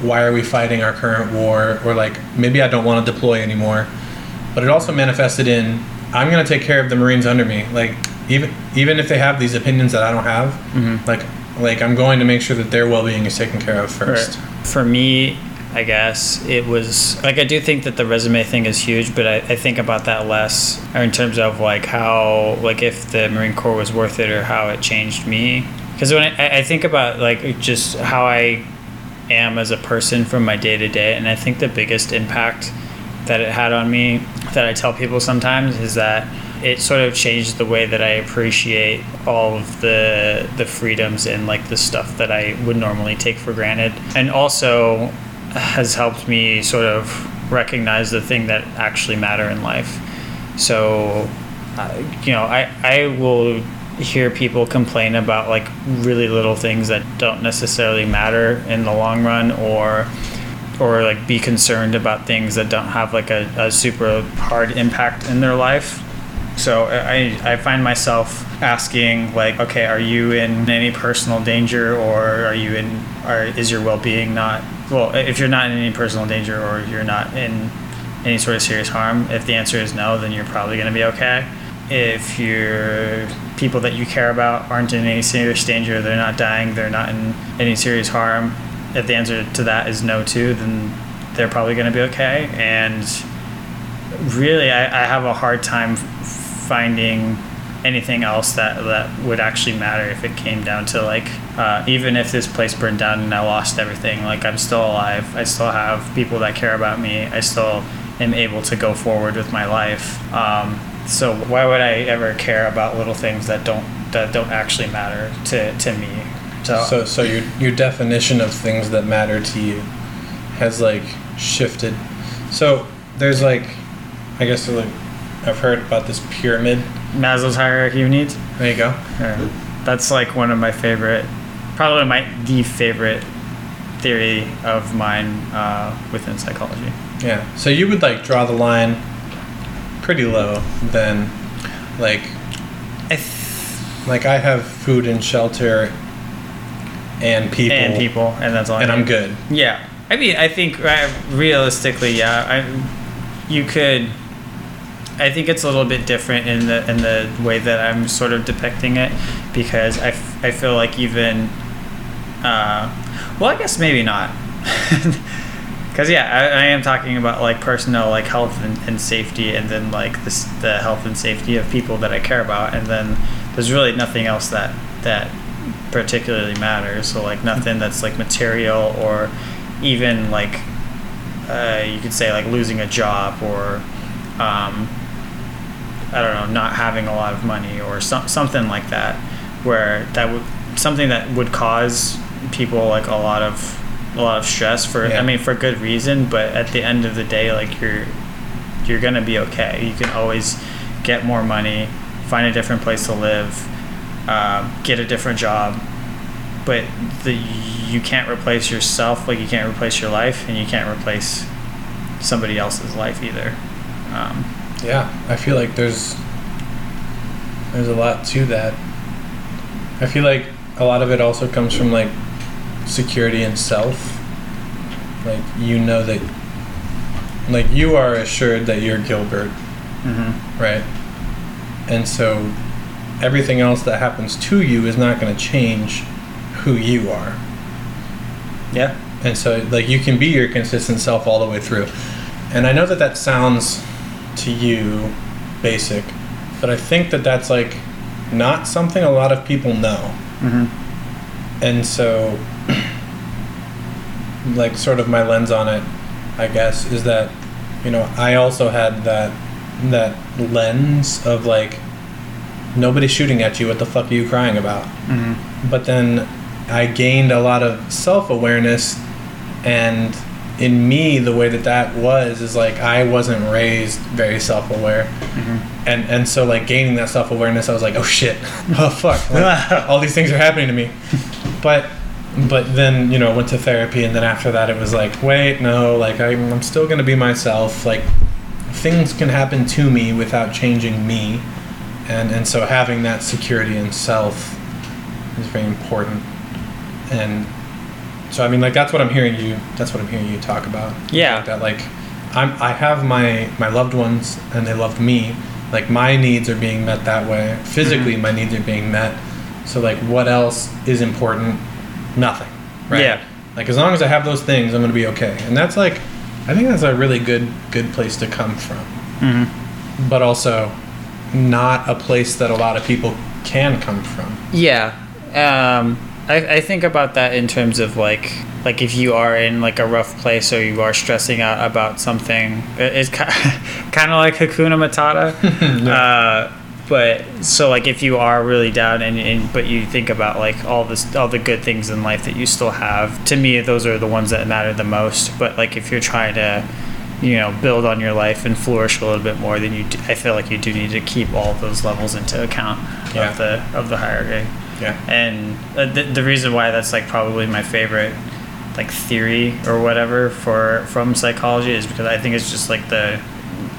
why are we fighting our current war or like maybe I don't want to deploy anymore, but it also manifested in I'm gonna take care of the Marines under me like even even if they have these opinions that I don't have mm-hmm. like like I'm going to make sure that their well-being is taken care of first. For me, I guess it was like I do think that the resume thing is huge, but I, I think about that less or in terms of like how like if the Marine Corps was worth it or how it changed me. Because when I, I think about like just how I am as a person from my day to day, and I think the biggest impact that it had on me that I tell people sometimes is that it sort of changed the way that I appreciate all of the the freedoms and like the stuff that I would normally take for granted. And also has helped me sort of recognize the thing that actually matter in life. So, uh, you know, I, I will hear people complain about like really little things that don't necessarily matter in the long run or or like be concerned about things that don't have like a, a super hard impact in their life so I, I find myself asking like okay are you in any personal danger or are you in or is your well-being not well, if you're not in any personal danger or you're not in any sort of serious harm, if the answer is no, then you're probably going to be okay. If your people that you care about aren't in any serious danger, they're not dying, they're not in any serious harm, if the answer to that is no too, then they're probably going to be okay. And really, I, I have a hard time finding anything else that that would actually matter if it came down to like uh, even if this place burned down and I lost everything like I'm still alive. I still have people that care about me. I still am able to go forward with my life. Um, so why would I ever care about little things that don't that don't actually matter to, to me? So so, so your, your definition of things that matter to you has like shifted. So there's like I guess like I've heard about this pyramid Maslow's hierarchy of needs. There you go. Yeah. That's like one of my favorite, probably my the favorite theory of mine uh, within psychology. Yeah. So you would like draw the line pretty low then, like, I th- like I have food and shelter and people and people and that's all. And I'm good. Yeah. I mean, I think uh, realistically, yeah, I you could I think it's a little bit different in the in the way that I'm sort of depicting it because I, f- I feel like even uh, well I guess maybe not. [LAUGHS] Because yeah I, I, am talking about like personal like health and, and safety and then like the health and safety of people that I care about and then there's really nothing else that that particularly matters. So like nothing that's like material or even like uh, you could say like losing a job or um, I don't know, not having a lot of money or some, something like that, where that would something that would cause people like a lot of a lot of stress for yeah. I mean for good reason, but at the end of the day, like you're you're gonna be okay. You can always get more money, find a different place to live, uh, get a different job, but the you can't replace yourself. Like you can't replace your life, and you can't replace somebody else's life either. Um, yeah, I feel like there's there's a lot to that. I feel like a lot of it also comes from like security and self. Like you know that like you are assured that you're Gilbert, Mm-hmm. right? And so everything else that happens to you is not going to change who you are. Yeah. And so, like, you can be your consistent self all the way through. And I know that that sounds to you basic, but I think that that's like not something a lot of people know. Mm-hmm. And so, like, sort of my lens on it, I guess, is that, you know, I also had that that lens of like nobody's shooting at you. What the fuck are you crying about? Mm-hmm. but then I gained a lot of self awareness, and in me, the way that that was is like I wasn't raised very self aware, Mm-hmm. and and so like gaining that self awareness, I was like, oh shit, [LAUGHS] oh fuck, like, [LAUGHS] all these things are happening to me, but. But then you know went to therapy, and then after that it was like, wait, no, like I'm, I'm still gonna be myself. Like things can happen to me without changing me, and and so having that security in self is very important. And so I mean like that's what I'm hearing you that's what I'm hearing you talk about. Yeah. Like that like I'm I have my my loved ones and they love me. Like my needs are being met that way. Physically Mm-hmm. my needs are being met. So like what else is important? Nothing. Right? Yeah. Like as long as I have those things I'm gonna be okay. And that's like I think that's a really good good place to come from. Mm-hmm. But also not a place that a lot of people can come from. Yeah. Um, I, I think about that in terms of like like if you are in like a rough place or you are stressing out about something, it's [LAUGHS] kind of like Hakuna Matata. [LAUGHS] uh, but so like if you are really down and, and but you think about like all this all the good things in life that you still have to me those are the ones that matter the most but like if you're trying to you know build on your life and flourish a little bit more then you do, i feel like you do need to keep all those levels into account Yeah. of the of the hierarchy Yeah. and uh, the, the reason why that's like probably my favorite like theory or whatever for from psychology is because i think it's just like the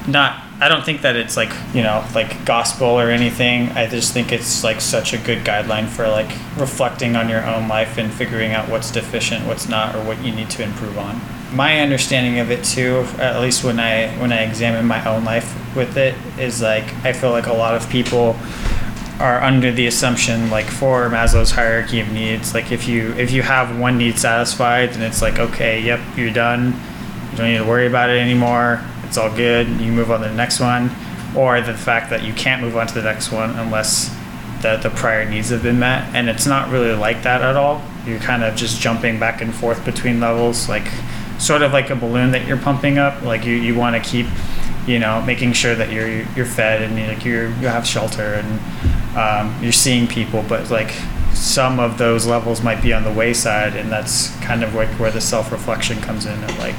not i don't think that it's like you know like gospel or anything i just think it's like such a good guideline for like reflecting on your own life and figuring out what's deficient what's not or what you need to improve on my understanding of it too at least when i when i examine my own life with it is like i feel like a lot of people are under the assumption like for Maslow's hierarchy of needs like if you if you have one need satisfied then it's like okay yep you're done. You don't need to worry about it anymore. It's all good. You move on to the next one. Or the fact that you can't move on to the next one unless the, the prior needs have been met. And it's not really like that at all. You're kind of just jumping back and forth between levels. Like sort of like a balloon that you're pumping up like you, you want to keep you know making sure that you're you're fed and you like you're you have shelter and um, you're seeing people but like some of those levels might be on the wayside and that's kind of like where the self-reflection comes in of like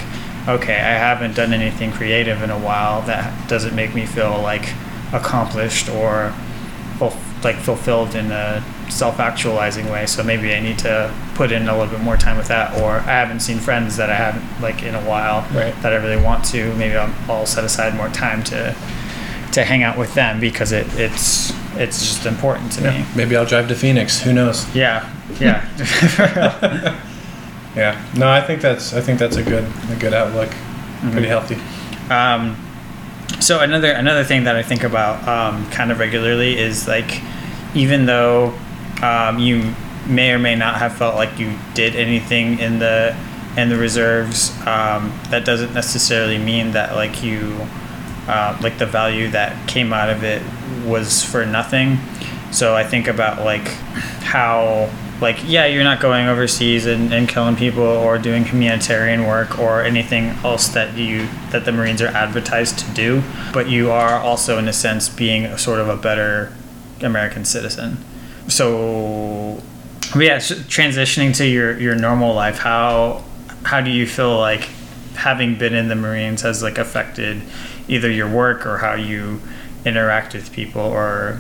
okay i haven't done anything creative in a while that doesn't make me feel like accomplished or like fulfilled in a self-actualizing way so maybe i need to put in a little bit more time with that or i haven't seen friends that i haven't like in a while Right. that i really want to maybe I'll, I'll set aside more time to to hang out with them because it, it's it's just important to me Maybe I'll drive to Phoenix. Who knows? yeah yeah [LAUGHS] [LAUGHS] Yeah. No, I think that's I think that's a good a good outlook. Pretty healthy. Um, so another another thing that I think about um, kind of regularly is like, even though um, you may or may not have felt like you did anything in the in the reserves, um, that doesn't necessarily mean that like you uh, like the value that came out of it was for nothing. So I think about like how like yeah you're not going overseas and, and killing people or doing humanitarian work or anything else that you that the marines are advertised to do but you are also in a sense being a sort of a better american citizen so yeah transitioning to your your normal life how how do you feel like having been in the marines has like affected either your work or how you interact with people or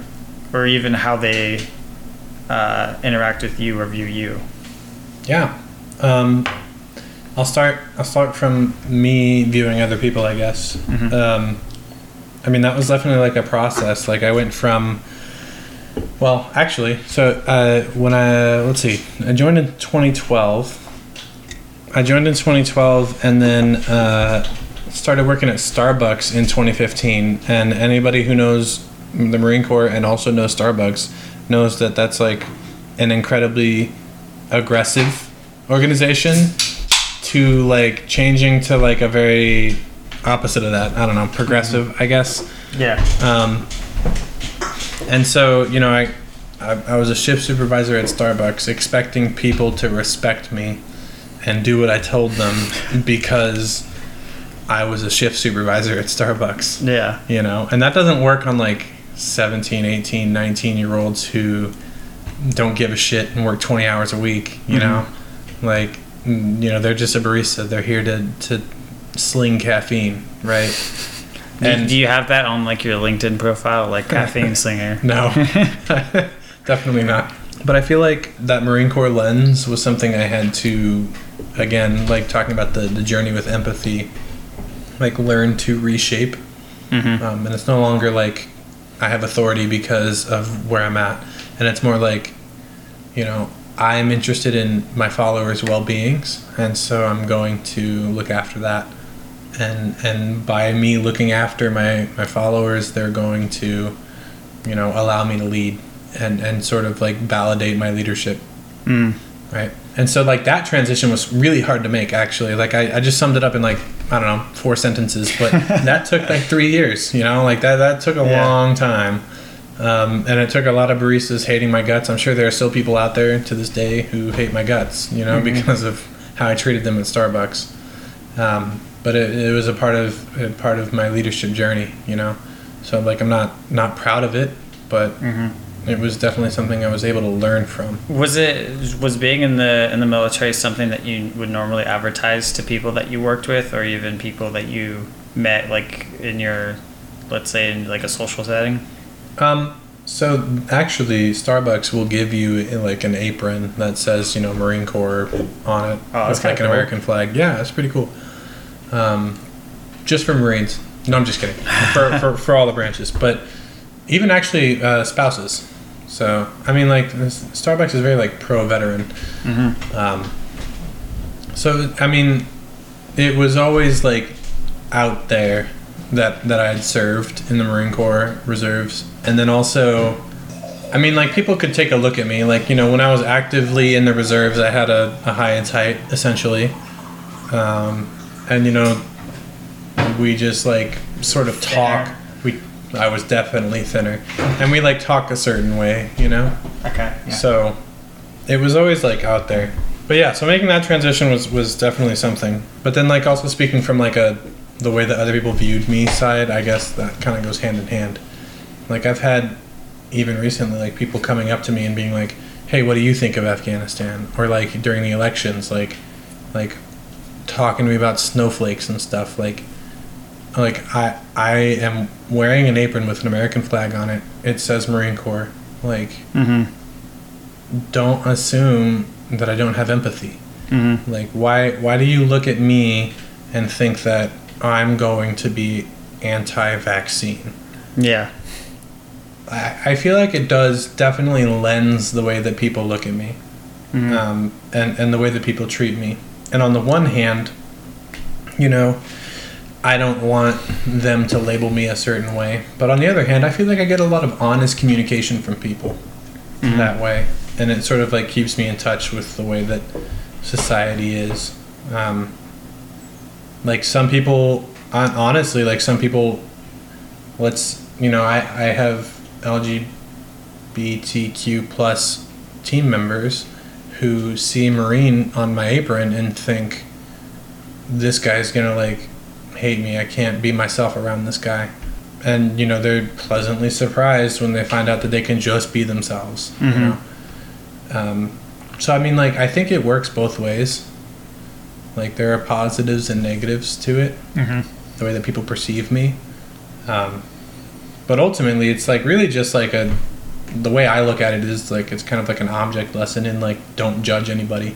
or even how they uh, interact with you or view you Yeah. Um, I'll start. I'll start from me viewing other people. I guess. Um, I mean, that was definitely like a process. Like I went from Well, actually, so uh, when I let's see, I joined in 2012. I joined in 2012, and then uh, started working at Starbucks in 2015. And anybody who knows the Marine Corps and also knows Starbucks knows that that's like an incredibly aggressive organization to like changing to like a very opposite of that. I don't know, progressive, I guess. Yeah. Um, and so, you know, I, I, I was a shift supervisor at Starbucks, expecting people to respect me and do what I told them because I was a shift supervisor at Starbucks, Yeah. you know, and that doesn't work on like 17, 18, 19 year olds who don't give a shit and work 20 hours a week, you mm-hmm. know, like, you know, they're just a barista. They're here to, to sling caffeine, right? Do, And- do you have that on like your LinkedIn profile, like caffeine [LAUGHS] slinger? No, [LAUGHS] [LAUGHS] definitely not. But I feel like that Marine Corps lens was something I had to, again, like talking about the, the journey with empathy, like learn to reshape. Mm-hmm. Um, and it's no longer like I have authority because of where I'm at. And it's more like, you know, I'm interested in my followers' well beings. And so I'm going to look after that. And, and by me looking after my, my followers, they're going to, you know, allow me to lead and, and sort of like validate my leadership. Mm. right? And so like that transition was really hard to make actually. Like I, I just summed it up in like i don't know four sentences but [LAUGHS] that took like three years you know? Like that that took a Yeah. long time. Um, and it took a lot of baristas hating my guts. I'm sure there are still people out there to this day who hate my guts you know Mhm. because of how i treated them at starbucks. Um, but it, it was a part of a part of my leadership journey you know so like i'm not not proud of it but hmm it was definitely something i was able to learn from Was it was being in the in the military something that you would normally advertise to people that you worked with, or even people that you met, like in your, let's say, in like a social setting? Um, so actually, Starbucks will give you uh, like an apron that says you know Marine Corps on it. Oh, that's with like kinda an. American flag. Yeah, it's pretty cool. Um, just for Marines. No, I'm just kidding. for, for [LAUGHS] for all the branches, but even actually uh, spouses. So I mean, like this- Starbucks is very like pro veteran. Mm-hmm. Um, so I mean, it was always like out there that that I had served in the Marine Corps reserves, and then also, I mean, like people could take a look at me, like you know, when I was actively in the reserves, I had a, a high and tight essentially, um, and you know, we just like sort of talk. Thinner. We, I was definitely thinner, and we like talk a certain way, you know. Okay. So it was always like out there. But yeah, so making that transition was was definitely something. But then like also speaking from like a the way that other people viewed me side, I guess that kind of goes hand in hand. Like I've had even recently like people coming up to me and being like, "Hey, what do you think of Afghanistan?" Or like during the elections like like talking to me about snowflakes and stuff like like I I am wearing an apron with an American flag on it. It says Marine Corps. Like Mm-hmm. don't assume that I don't have empathy. Mm-hmm. Like why why do you look at me and think that I'm going to be anti-vaccine? Yeah. I, I feel like it does definitely lens the way that people look at me Mhm. um, and, and the way that people treat me. And on the one hand, you know, I don't want them to label me a certain way. But on the other hand, I feel like I get a lot of honest communication from people Mhm. that way. And it sort of like keeps me in touch with the way that society is. Um, like some people, honestly, like some people, let's, you know, I, I have LGBTQ plus team members who see Marine on my apron and think this guy's gonna like hate me. I can't be myself around this guy. And you know they're pleasantly surprised when they find out that they can just be themselves. Mhm. You know. Um, so I mean, like I think it works both ways. Like there are positives and negatives to it, Mm-hmm. the way that people perceive me. Um, but ultimately, it's like really just like a. The way I look at it is like it's kind of like an object lesson in like don't judge anybody.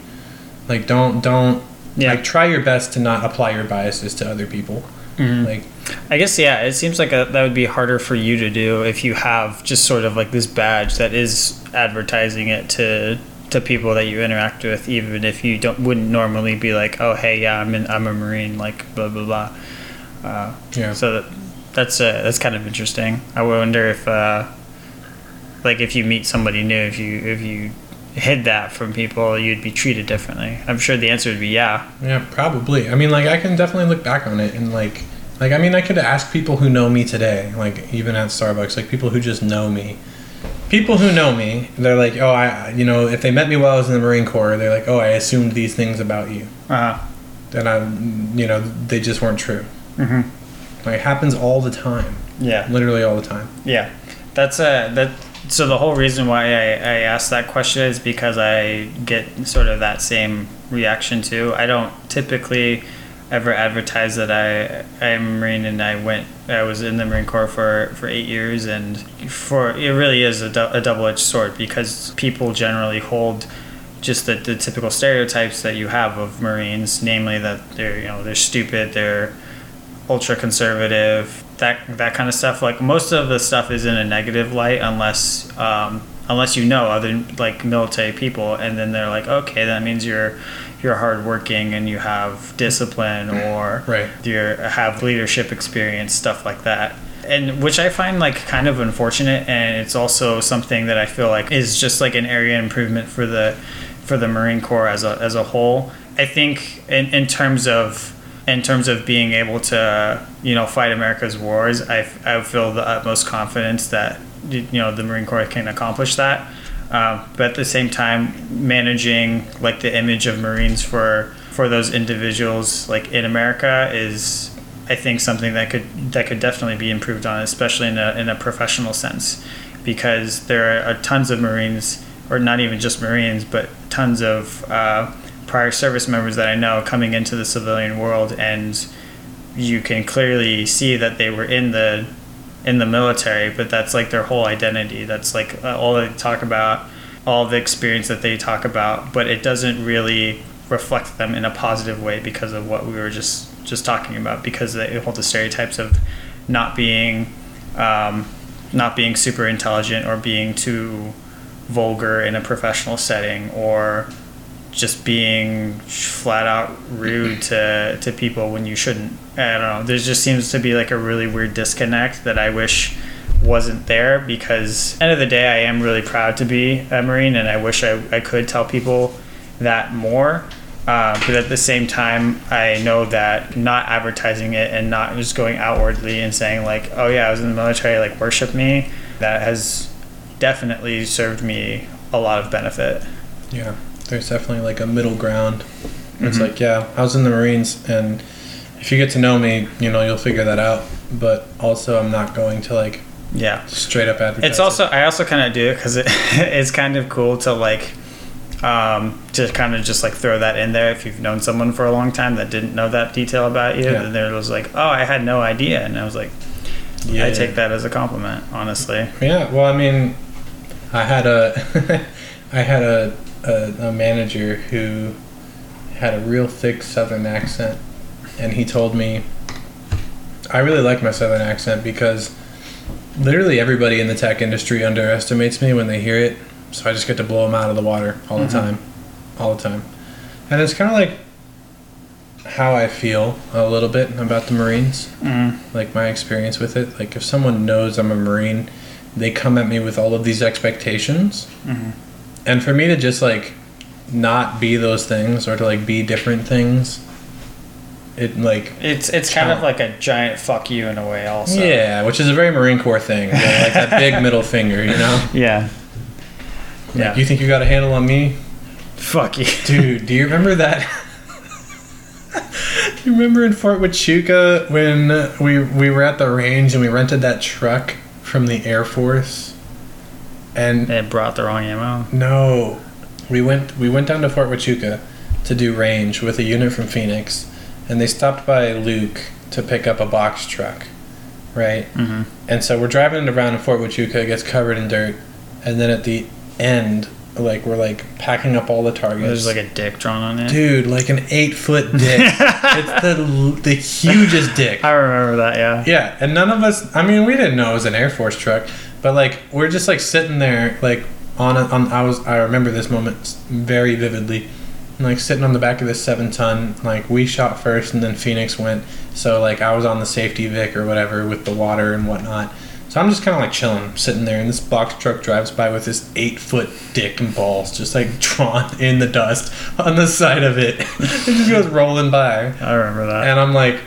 Like don't don't Yeah. like try your best to not apply your biases to other people Like, I guess yeah. It seems like a, that would be harder for you to do if you have just sort of like this badge that is advertising it to to people that you interact with, even if you don't wouldn't normally be like, oh hey yeah, I'm in, I'm a marine, like blah blah blah. Uh, yeah. so that, that's uh, that's kind of interesting. I wonder if uh, like if you meet somebody new, if you if you hid that from people, you'd be treated differently. I'm sure the answer would be yeah. Yeah, probably. I mean, like I can definitely look back on it and like, like I mean, I could ask people who know me today, like even at Starbucks, like people who just know me. People who know me, they're like, oh, I, you know, if they met me while I was in the Marine Corps, they're like, oh, I assumed these things about you, Uh, and I, you know, they just weren't true. hmm Like it happens all the time, Yeah. literally all the time. Yeah, that's a that. So the whole reason why I, I asked that question is because I get sort of that same reaction too. I don't typically ever advertise that I I'm a Marine and I went I was in the Marine Corps for for eight years and for it really is a, dou- a double edged sword because people generally hold just the, the typical stereotypes that you have of Marines, namely that they're you know they're stupid, they're ultra conservative, that that kind of stuff. Like most of the stuff is in a negative light, unless um, unless you know other like military people, and then they're like, okay, that means you're you're hardworking and you have discipline, or Right. you have leadership experience, stuff like that. And which I find like kind of unfortunate, and it's also something that I feel like is just like an area improvement for the for the Marine Corps as a as a whole. I think in, in terms of in terms of being able to you know fight America's wars, I, I feel the utmost confidence that you know the Marine Corps can accomplish that. Um, but at the same time, managing like the image of Marines for for those individuals like in America is I think something that could that could definitely be improved on, especially in a in a professional sense, because there are tons of Marines, or not even just Marines, but tons of uh, prior service members that I know coming into the civilian world, and you can clearly see that they were in the in the military, but that's like their whole identity. That's like uh, all they talk about, all the experience that they talk about, but it doesn't really reflect them in a positive way because of what we were just just talking about. Because they hold the stereotypes of not being um, not being super intelligent or being too vulgar in a professional setting or just being flat out rude to, to people when you shouldn't. I don't know. There just seems to be like a really weird disconnect that I wish wasn't there because end of the day I am really proud to be a Marine and I wish I, I could tell people that more. Uh, but at the same time, I know that not advertising it and not just going outwardly and saying like, "Oh yeah, I was in the military, like worship me," that has definitely served me a lot of benefit. Yeah, there's definitely like a middle ground. It's Mhm. like, yeah, I was in the Marines, and if you get to know me, you know, you'll figure that out. But also, I'm not going to like Yeah. straight up advertise. It's also I also kind of do it because it, [LAUGHS] it's kind of cool to like um, to kind of just like throw that in there if you've known someone for a long time that didn't know that detail about you Yeah. and there was like oh I had no idea and I was like Yeah. I take that as a compliment honestly. Yeah, well, I mean, I had a, [LAUGHS] I had a, a a manager who had a real thick Southern accent, and he told me. I really like my Southern accent because literally everybody in the tech industry underestimates me when they hear it. So I just get to blow them out of the water all Mhm. the time, all the time, and it's kind of like how I feel a little bit about the Marines mm, like my experience with it like if someone knows i'm a marine they come at me with all of these expectations mhm. And for me to just like not be those things or to like be different things it like it's it's kind of like a giant fuck you in a way also. Yeah which is a very marine corps thing like that big [LAUGHS] middle finger you know? Yeah. Like, Yeah. you think you got a handle on me? Fuck you. Dude do you remember that? [LAUGHS] You remember in fort huachuca when we we were at the range and we rented that truck from the air force and it brought the wrong ammo No, we went we went down to Fort Huachuca to do range with a unit from Phoenix, and they stopped by Luke to pick up a box truck, right? hmm And so we're driving around in Fort Huachuca, gets covered in dirt, and then at the end like we're like packing up all the targets. There's like a dick drawn on it. dude, like an eight foot dick. [LAUGHS] it's the the hugest dick. I remember that. Yeah. Yeah, and none of us. I mean, we didn't know it was an Air Force truck, but like we're just like sitting there, like on a, on. I was. I remember this moment very vividly. Like sitting on the back of this seven ton. Like we shot first, and then Phoenix went. So like I was on the safety Vic or whatever with the water and whatnot. So I'm just kind of like chilling, sitting there, and this box truck drives by with this eight foot dick and balls just like [LAUGHS] drawn in the dust on the side of it. [LAUGHS] it just goes rolling by. I remember that. And I'm like,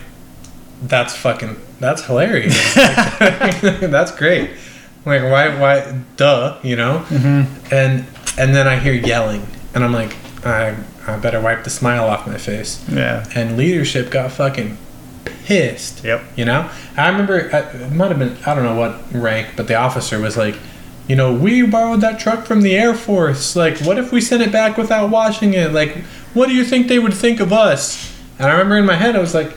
that's fucking, that's hilarious. [LAUGHS] That's great. Like, why, why, duh, you know? Mm-hmm. And and then I hear yelling, and I'm like, I, I better wipe the smile off my face. Yeah. And leadership got fucking pissed. Yep. You know, I remember uh, it might have been I don't know what rank, but the officer was like, you know, we borrowed that truck from the Air Force. Like, what if we sent it back without washing it? Like, what do you think they would think of us? And I remember in my head, I was like,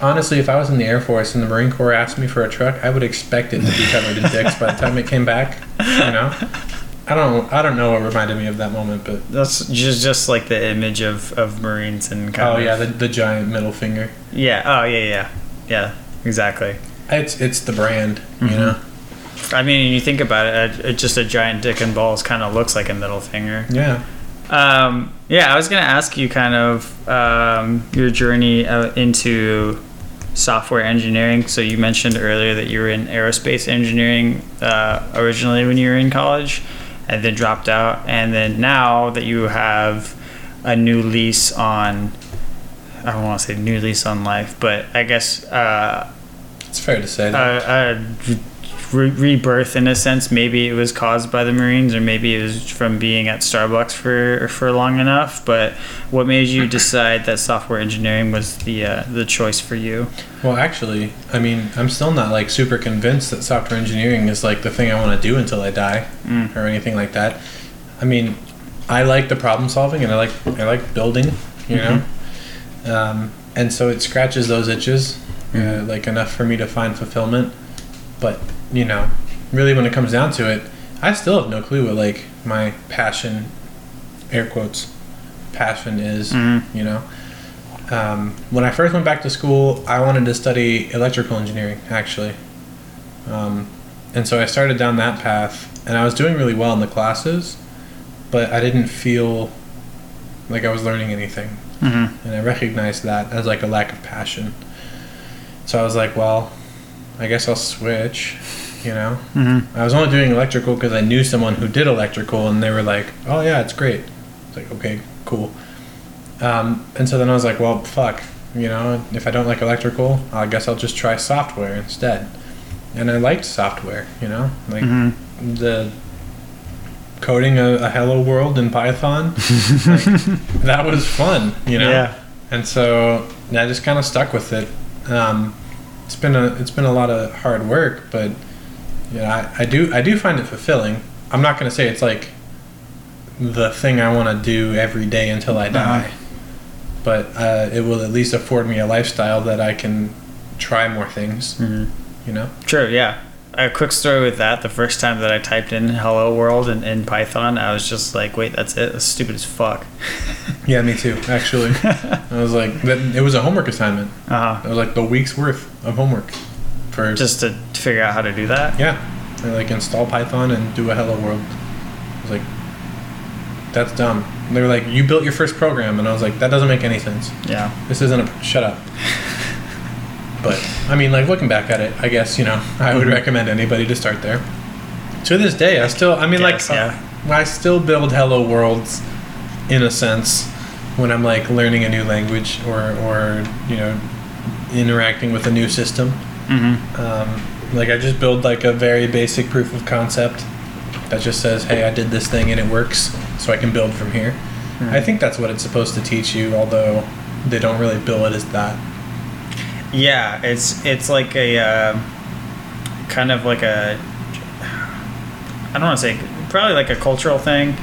honestly, if I was in the Air Force and the Marine Corps asked me for a truck, I would expect it to be covered in dicks by the time it came back. You know, I don't, I don't know what reminded me of that moment, but That's just just like the image of, of Marines and kind oh of yeah, the, the giant middle finger. yeah oh yeah yeah yeah exactly. It's it's the brand, you Mhm. know. I mean, you think about it, uh, just a giant dick and balls kind of looks like a middle finger. Yeah. Um, yeah, I was gonna ask you kind of um, your journey uh, into software engineering. So you mentioned earlier that you were in aerospace engineering uh, originally when you were in college, and then dropped out, and then now that you have a new lease on. I don't want to say new lease on life, but I guess uh, It's fair to say that. a, a re- rebirth in a sense. Maybe it was caused by the Marines, or maybe it was from being at Starbucks for for long enough. But what made you decide that software engineering was the uh, the choice for you? Well, actually, I mean, I'm still not like super convinced that software engineering is like the thing I want to do until I die Mm. or anything like that. I mean, I like the problem solving and I like I like building, you know, um, and so it scratches those itches, uh, Mhm. like enough for me to find fulfillment. But you know, really, when it comes down to it, I still have no clue what like my passion, air quotes, passion is. Mhm. You know, um, when I first went back to school, I wanted to study electrical engineering, actually. Um, and so I started down that path, and I was doing really well in the classes, but I didn't feel like I was learning anything. Mm-hmm. And I recognized that as like a lack of passion. So I was like, well, I guess I'll switch, you know? Mm-hmm. I was only doing electrical because I knew someone who did electrical, and they were like, "Oh yeah, it's great." It's like, okay, cool. Um, and so then I was like, "Well, fuck, you know, if I don't like electrical, I guess I'll just try software instead." And I liked software, you know, like Mm-hmm. the coding a, a Hello World in Python. [LAUGHS] like, that was fun, you know. Yeah. And so I just kind of stuck with it. Um, it's been a it's been a lot of hard work, but yeah, I, I do I do find it fulfilling. I'm not gonna say it's like the thing I want to do every day until I die, but uh, it will at least afford me a lifestyle that I can try more things. Mm-hmm. You know. True. Yeah. A quick story with that. The first time that I typed in "Hello World" in, in Python, I was just like, "Wait, that's it? That's stupid as fuck." [LAUGHS] Yeah, me too. Actually, [LAUGHS] I was like, that, it was a homework assignment. uh It was like the week's worth of homework for Just to figure out how to do that. Yeah. I like install Python and do a hello world. I was like, that's dumb. And they were like, you built your first program. And I was like, that doesn't make any sense. Yeah. This isn't a. Shut up. [LAUGHS] but, I mean, like, looking back at it, I guess, you know, I would recommend anybody to start there. To this day, I still, I mean, Guess, like, yeah. uh, I still build hello worlds in a sense when I'm like learning a new language or, or you know, interacting with a new system. Mm-hmm. Um, like I just build like a very basic proof of concept that just says, "Hey, I did this thing and it works, so I can build from here." Hmm. I think that's what it's supposed to teach you, although they don't really bill it as that. Yeah, it's it's like a uh, kind of like a I don't want to say probably like a cultural thing.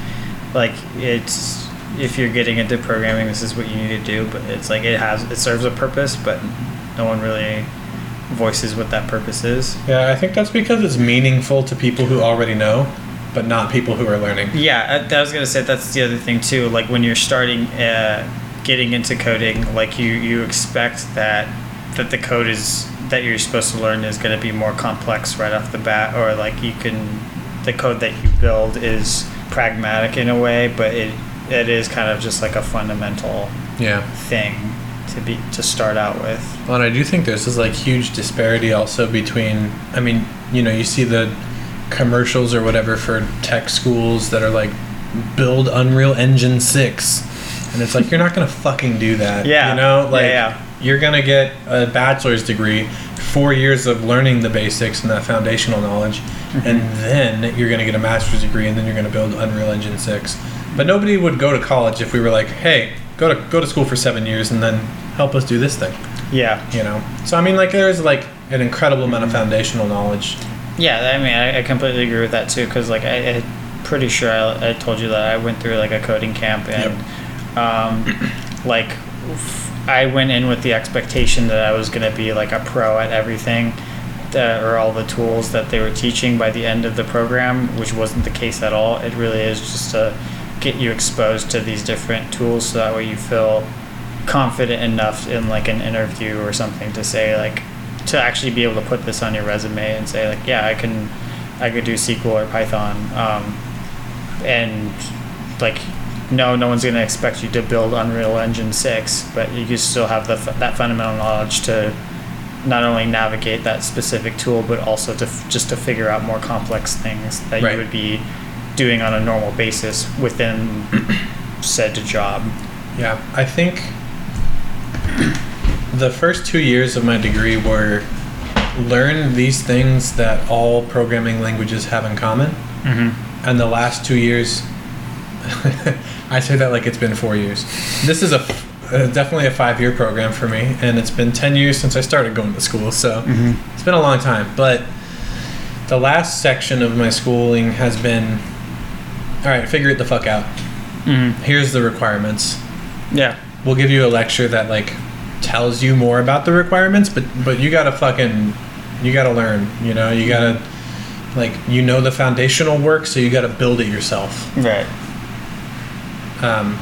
Like it's if you're getting into programming, this is what you need to do. But it's like it has it serves a purpose, but no one really voices what that purpose is. Yeah, I think that's because it's meaningful to people who already know. but not people who are learning. Yeah, I, I was gonna say that's the other thing too. Like when you're starting, uh, getting into coding, like you you expect that that the code is that you're supposed to learn is going to be more complex right off the bat, or like you can the code that you build is pragmatic in a way, but it it is kind of just like a fundamental Yeah. thing to be to start out with. Well, and I do think there's this like huge disparity also between. I mean, you know, you see the commercials or whatever for tech schools that are like build Unreal Engine six, and it's like you're not gonna fucking do that. Yeah. You know, Yeah, like yeah. You're gonna get a bachelor's degree, four years of learning the basics and that foundational knowledge, Mm-hmm. and then you're gonna get a master's degree, and then you're gonna build Unreal Engine six. But nobody would go to college if we were like, hey, go to go to school for seven years and then help us do this thing Yeah, you know so i mean like there's like an incredible amount of foundational knowledge yeah. I mean, I, I completely agree with that too. Because like I, I'm pretty sure I, I told you that I went through like a coding camp and um, like I went in with the expectation that I was going to be like a pro at everything. That, or all the tools that they were teaching by the end of the program, which wasn't the case at all. It really is just to get you exposed to these different tools so that way you feel confident enough in like an interview or something to say like to actually be able to put this on your resume and say like yeah I can I could do SQL or Python um, and like no no one's going to expect you to build Unreal Engine 6 but you can still have the, that fundamental knowledge to not only navigate that specific tool but also to f- just to figure out more complex things that Right. you would be doing on a normal basis within said job yeah i think the first two years of my degree were learn these things that all programming languages have in common mm-hmm. and the last two years [LAUGHS] i say that like it's been four years. This is a uh, definitely a five year program for me and it's been 10 years since i started going to school so Mm-hmm. it's been a long time. But the last section of my schooling has been all right figure it the fuck out. Mm-hmm. here's the requirements. Yeah. We'll give you a lecture that like tells you more about the requirements but but you gotta fucking you gotta learn you know? You gotta like you know the foundational work so you gotta build it yourself. Right um,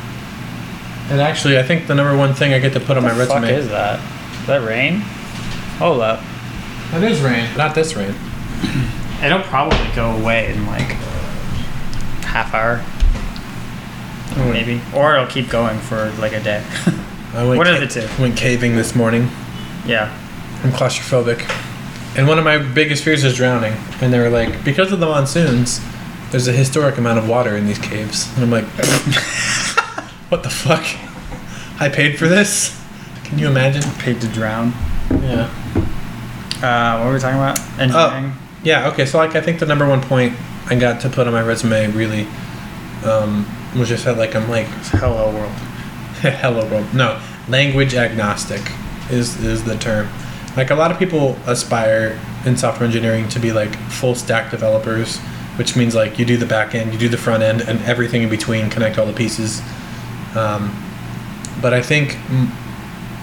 and actually i think the number one thing i get to put on my the fuck resume is that? Is that rain? Hold up. That is rain not this rain [CLEARS THROAT] It'll probably go away in like half hour, Mm. maybe, or it'll keep going for like a day. [LAUGHS] I went What are the two? went caving this morning yeah. i'm claustrophobic and one of my biggest fears is drowning and they were like because of the monsoons there's a historic amount of water in these caves and i'm like [LAUGHS] what the fuck i paid for this can you imagine Paid to drown. yeah Uh, what were we talking about? Engineering. yeah okay so like i think the number one point i got to put on my resume really um, was just that like i'm like Hello world. [LAUGHS] hello world no language agnostic is is the term like a lot of people aspire in software engineering to be like full stack developers which means like you do the back end you do the front end and everything in between connect all the pieces. Um, but i think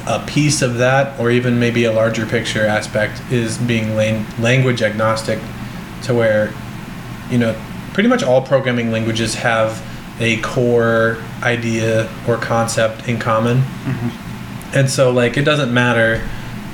a piece of that or even maybe a larger picture aspect is being lang- language agnostic to where you know pretty much all programming languages have a core idea or concept in common. And so like it doesn't matter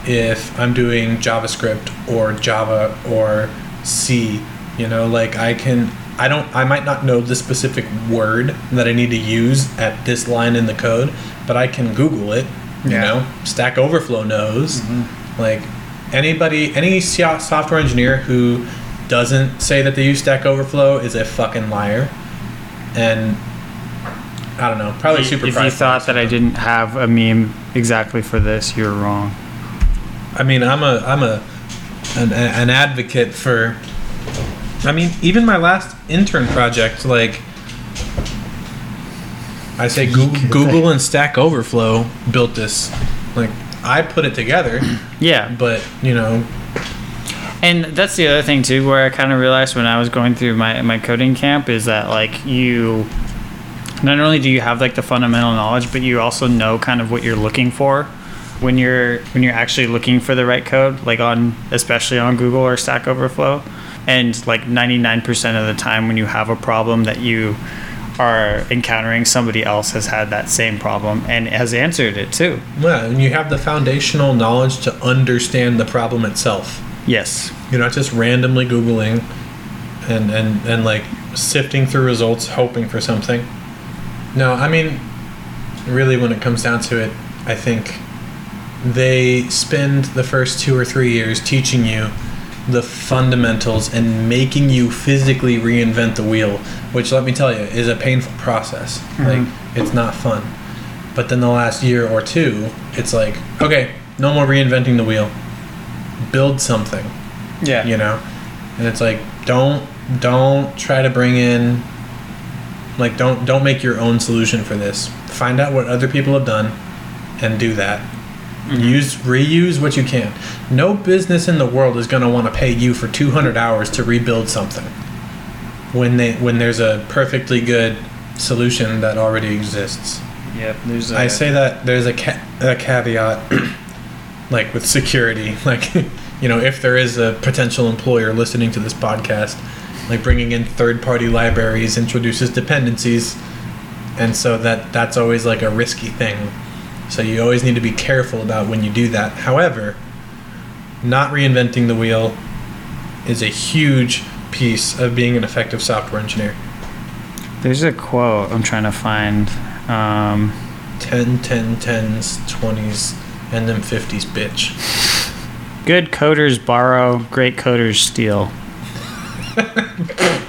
if i'm doing javascript or java or c you know like i can i don't i might not know the specific word that i need to use at this line in the code but i can google it you Yeah. know stack overflow knows mm-hmm. like anybody any software engineer who doesn't say that they use stack overflow is a fucking liar and i don't know probably if, super if you thought that I didn't have a meme exactly for this, you're wrong. I mean, I'm a I'm a an, an advocate for. I mean, even my last intern project, like I say, Google, Google and Stack Overflow built this. Like I put it together, [CLEARS THROAT] Yeah, but you know, And that's the other thing too, where I kind of realized when I was going through my my coding camp is that like you, not only do you have like the fundamental knowledge, but you also know kind of what you're looking for when you're when you're actually looking for the right code, like on especially on Google or Stack Overflow. And like 99% of the time when you have a problem that you are encountering somebody else has had that same problem and has answered it too Yeah, and you have the foundational knowledge to understand the problem itself. yes You're not just randomly Googling and, and, and like sifting through results, hoping for something. No, I mean, really, when it comes down to it, I think they spend the first two or three years teaching you the fundamentals and making you physically reinvent the wheel, which, let me tell you, is a painful process. Mm-hmm. Like, it's not fun. But then the last year or two, it's like, okay, no more reinventing the wheel. Build something yeah you know and it's like don't don't try to bring in like don't don't make your own solution for this find out what other people have done and do that use reuse what you can no business in the world is going to want to pay you for 200 hours to rebuild something when they when there's a perfectly good solution that already exists yep there's a, I say that there's a, ca- a caveat, [CLEARS THROAT] like with security, [LAUGHS] like you know, if there is a potential employer listening to this podcast, like bringing in third-party libraries introduces dependencies, and so that that's always like a risky thing. So you always need to be careful about when you do that. However, not reinventing the wheel is a huge piece of being an effective software engineer. there's a quote i'm trying to find um 10, 10, 10s, 20s, and then 50s, bitch. good coders borrow great coders steal [LAUGHS]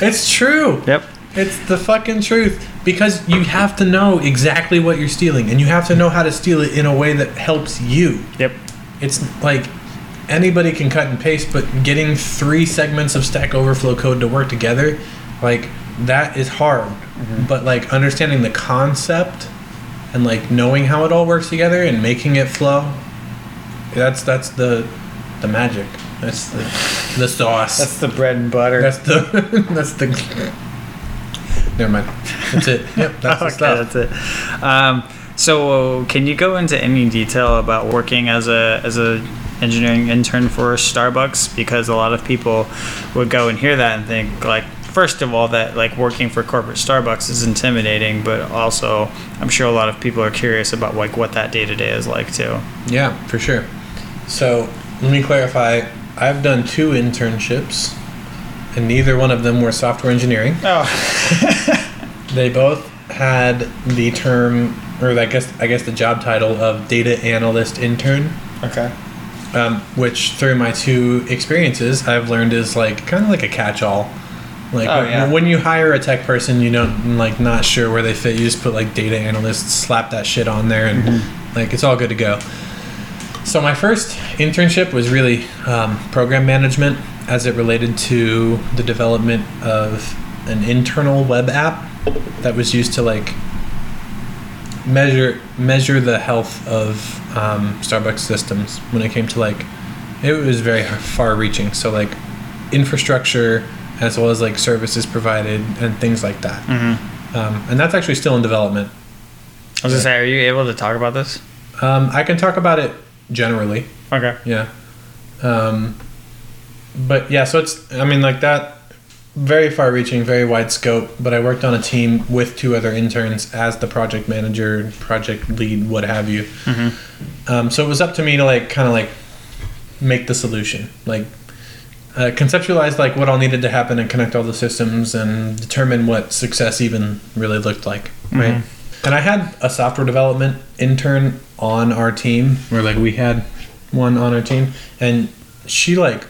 It's true. yep It's the fucking truth. Because you have to know exactly what you're stealing, and you have to know how to steal it in a way that helps you. yep It's like anybody can cut and paste, but getting three segments of Stack Overflow code to work together, like that is hard. Mm-hmm. But like understanding the concept and like knowing how it all works together and making it flow, that's that's the the magic. That's the the sauce. that's the bread and butter That's the [LAUGHS] that's the. Never mind. That's it. Yep, [LAUGHS] that's the stuff. that's it. Um, so, can you go into any detail about working as a as a engineering intern for Starbucks? Because a lot of people would go and hear that and think like, first of all, that like working for corporate Starbucks is intimidating, but also I'm sure a lot of people are curious about like what that day to day is like too. Yeah, for sure. So let me clarify. I've done two internships, and neither one of them were software engineering. Oh, [LAUGHS] They both had the term, or I guess I guess the job title of data analyst intern. okay. um, which through my two experiences I've learned is like kind of like a catch-all. Like Oh, when, yeah. when you hire a tech person, you don't like not sure where they fit. You just put like data analyst, slap that shit on there, and Mm-hmm. like it's all good to go. So my first internship was really um, program management as it related to the development of an internal web app that was used to like measure measure the health of um, Starbucks systems when it came to like it was very far reaching. So like infrastructure as well as like services provided and things like that. Mm-hmm. Um, and that's actually still in development. I was gonna say, are you able to talk about this? Um, I can talk about it generally. Okay. Yeah. Um, but yeah, so it's, I mean, like that, very far reaching, very wide scope. But I worked on a team with two other interns as the project manager, project lead, what have you. Mm-hmm. Um, so it was up to me to like, kind of like make the solution, like uh, conceptualize like what all needed to happen and connect all the systems and determine what success even really looked like. Right. And I had a software development intern on our team where like we had one on our team and she like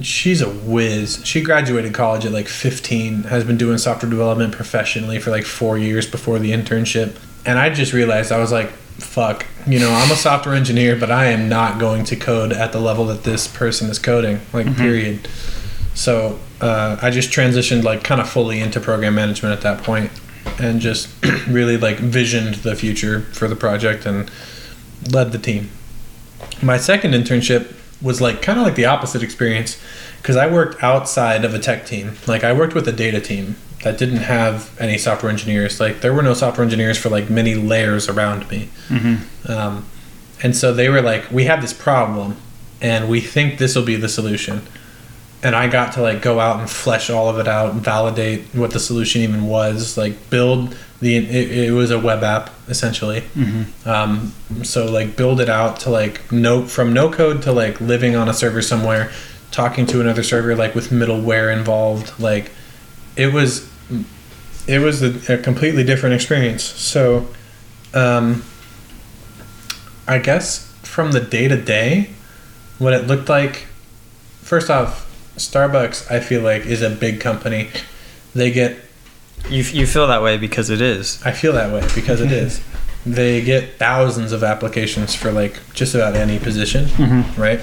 she's a whiz. She graduated college at like 15, has been doing software development professionally for like 4 years before the internship. And I just realized I was like fuck, you know, I'm a software engineer, but I am not going to code at the level that this person is coding, like period. So, uh, I just transitioned like kind of fully into program management at that point and just [CLEARS THROAT] really like visioned the future for the project and led the team. My second internship was like kind of like the opposite experience because I worked outside of a tech team. Like I worked with a data team that didn't have any software engineers. Like there were no software engineers for like many layers around me. Mm-hmm. Um, and so they were like, we have this problem and we think this will be the solution. and I got to like go out and flesh all of it out, and validate what the solution even was, like build the. It, it was a web app essentially. Um, so like build it out to like no from no code to like living on a server somewhere, talking to another server like with middleware involved. Like it was, it was a, a completely different experience. So, um, I guess from the day to day, what it looked like. First off, Starbucks I feel like is a big company. They get You, you feel that way because it is. I feel that way because it is. [LAUGHS] They get thousands of applications for like just about any position, right?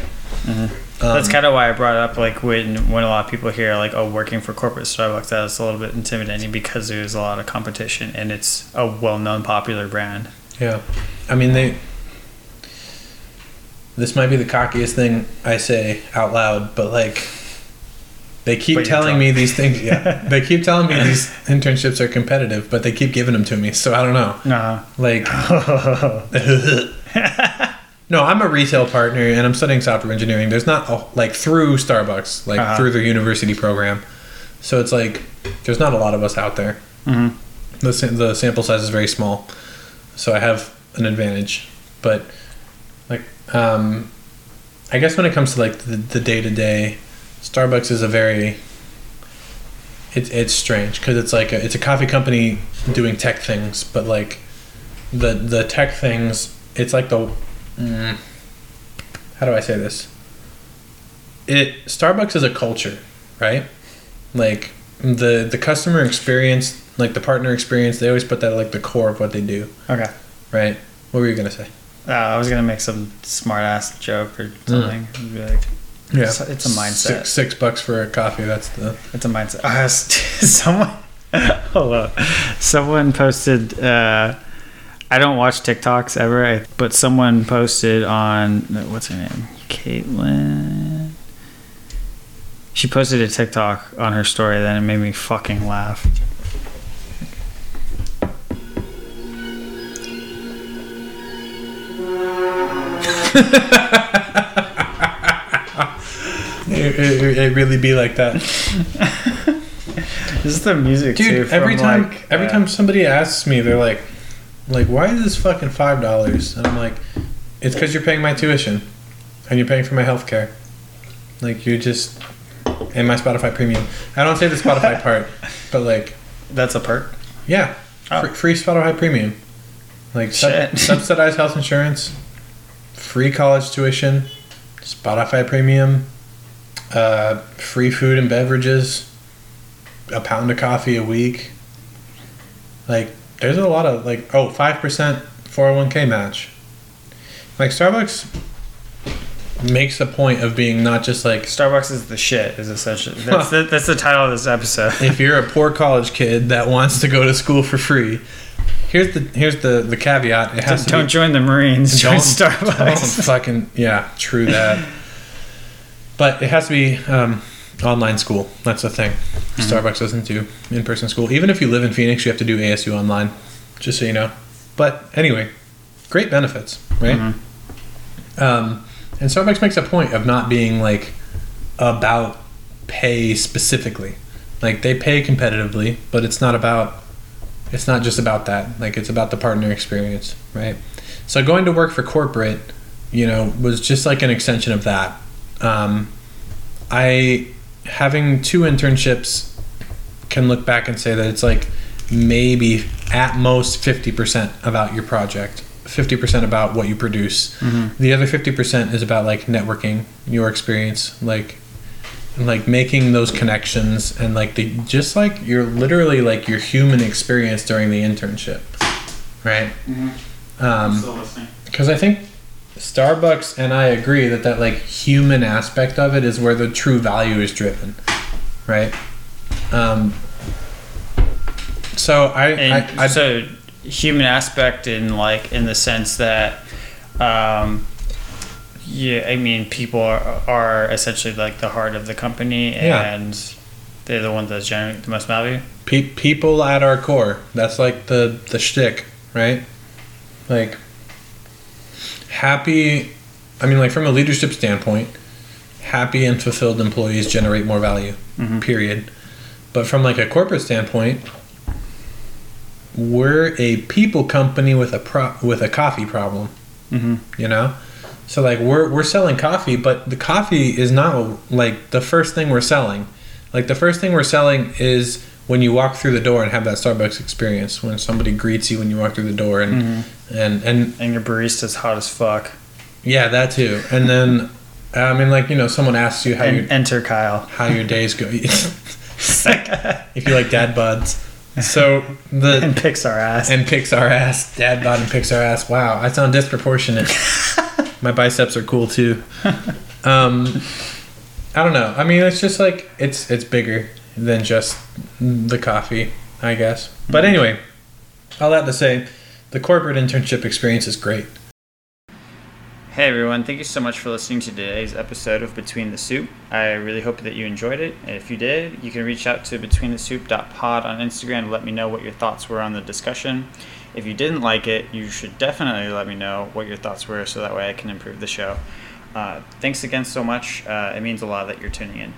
Um, That's kind of why I brought it up. Like when when a lot of people hear like, "Oh, working for corporate Starbucks," that's a little bit intimidating because there's a lot of competition and it's a well-known, popular brand. Yeah. I mean, they. This might be the cockiest thing I say out loud, but like. They keep telling me these things. Yeah. [LAUGHS] they keep telling me these internships are competitive, but they keep giving them to me. So I don't know. No. Like. [LAUGHS] no, I'm a retail partner and I'm studying software engineering. There's not a, like through Starbucks, like Uh-huh. through their university program. So it's like there's not a lot of us out there. Mhm. The the sample size is very small, so I have an advantage. But like, um, I guess when it comes to like the day to day, Starbucks is a very it's it's strange because it's like a, it's a coffee company doing tech things, but like the the tech things, it's like the mm, how do I say this? It Starbucks is a culture, right? Like the the customer experience, like the partner experience, they always put that at like the core of what they do, Okay. right? What were you gonna say? Uh, I was gonna make some smart ass joke or something. It'd be like, It's- it's a mindset. Six, six bucks for a coffee. That's the It's a mindset. Uh, [LAUGHS] someone, [LAUGHS] hold on. Someone posted. Uh, I don't watch TikToks ever, but someone posted on what's her name, Caitlin. She posted a TikTok on her story, then it made me fucking laugh. [LAUGHS] it, it, it really be like that. This is the music too. Dude, every from, time like, every uh, time somebody asks me, they're like, like, why is this fucking five dollars? And I'm like, it's because you're paying my tuition, and you're paying for my health care. Like you just and my Spotify premium. I don't say the Spotify [LAUGHS] part, but like, That's a perk. yeah, Oh. free, free Spotify premium. Like sub- [LAUGHS] subsidized health insurance, free college tuition, Spotify premium, uh, free food and beverages, a pound of coffee a week. Like, there's a lot of like, oh, 5% 401k match. Like, Starbucks makes a point of being not just like, Starbucks is the shit. Is essentially that's the, that's the title of this episode. if you're a poor college kid that wants to go to school for free, here's the here's the the caveat. It has to Don't be, join the Marines. Join don't Starbucks. don't fucking yeah, true that. [LAUGHS] But it has to be um, online school. That's the thing. Starbucks doesn't do in-person school. Even if you live in Phoenix, you have to do ASU online. Just so you know. But anyway, great benefits, right? Um, and Starbucks makes a point of not being like about pay specifically. Like they pay competitively, but it's not about it's not just about that. Like it's about the partner experience, right? So going to work for corporate, you know, was just like an extension of that. Um, I having two internships can look back and say that it's like maybe at most 50% about your project 50% about what you produce. The other 50% is about like networking your experience like like making those connections and like the just like you're literally like your human experience during the internship right? Um because i think starbucks and i agree that that like human aspect of it is where the true value is driven right um so i and I, I so human aspect in like in the sense that um yeah i mean people are, are essentially like the heart of the company Yeah. and they're the ones that generate the most value Pe- people at our core. That's like the the shtick, right? Like happy. I mean, like from a leadership standpoint, happy and fulfilled employees generate more value. Mhm. Period. But from like a corporate standpoint, we're a people company with a pro- with a coffee problem. Mm-hmm. You know, so like we're we're selling coffee, but the coffee is not like the first thing we're selling. Like the first thing we're selling is when you walk through the door and have that Starbucks experience when somebody greets you when you walk through the door and Mm-hmm. and and And your barista's hot as fuck. yeah that too and then I mean like you know someone asks you how you enter Kyle. how your days go [LAUGHS] if you like dad buds so the and picks our ass. and picks our ass. Dad bod and picks our ass. Wow, I sound disproportionate. [LAUGHS] My biceps are cool too. Um, I don't know. I mean, it's just like it's it's bigger than just the coffee, I guess. But anyway, all that to say, the corporate internship experience is great. Hey everyone, thank you so much for listening to today's episode of Between the Soup. I really hope that you enjoyed it. If you did, you can reach out to betweenthesoup.pod on Instagram to let me know what your thoughts were on the discussion. If you didn't like it, you should definitely let me know what your thoughts were so that way I can improve the show. Uh, thanks again so much. Uh, it means a lot that you're tuning in.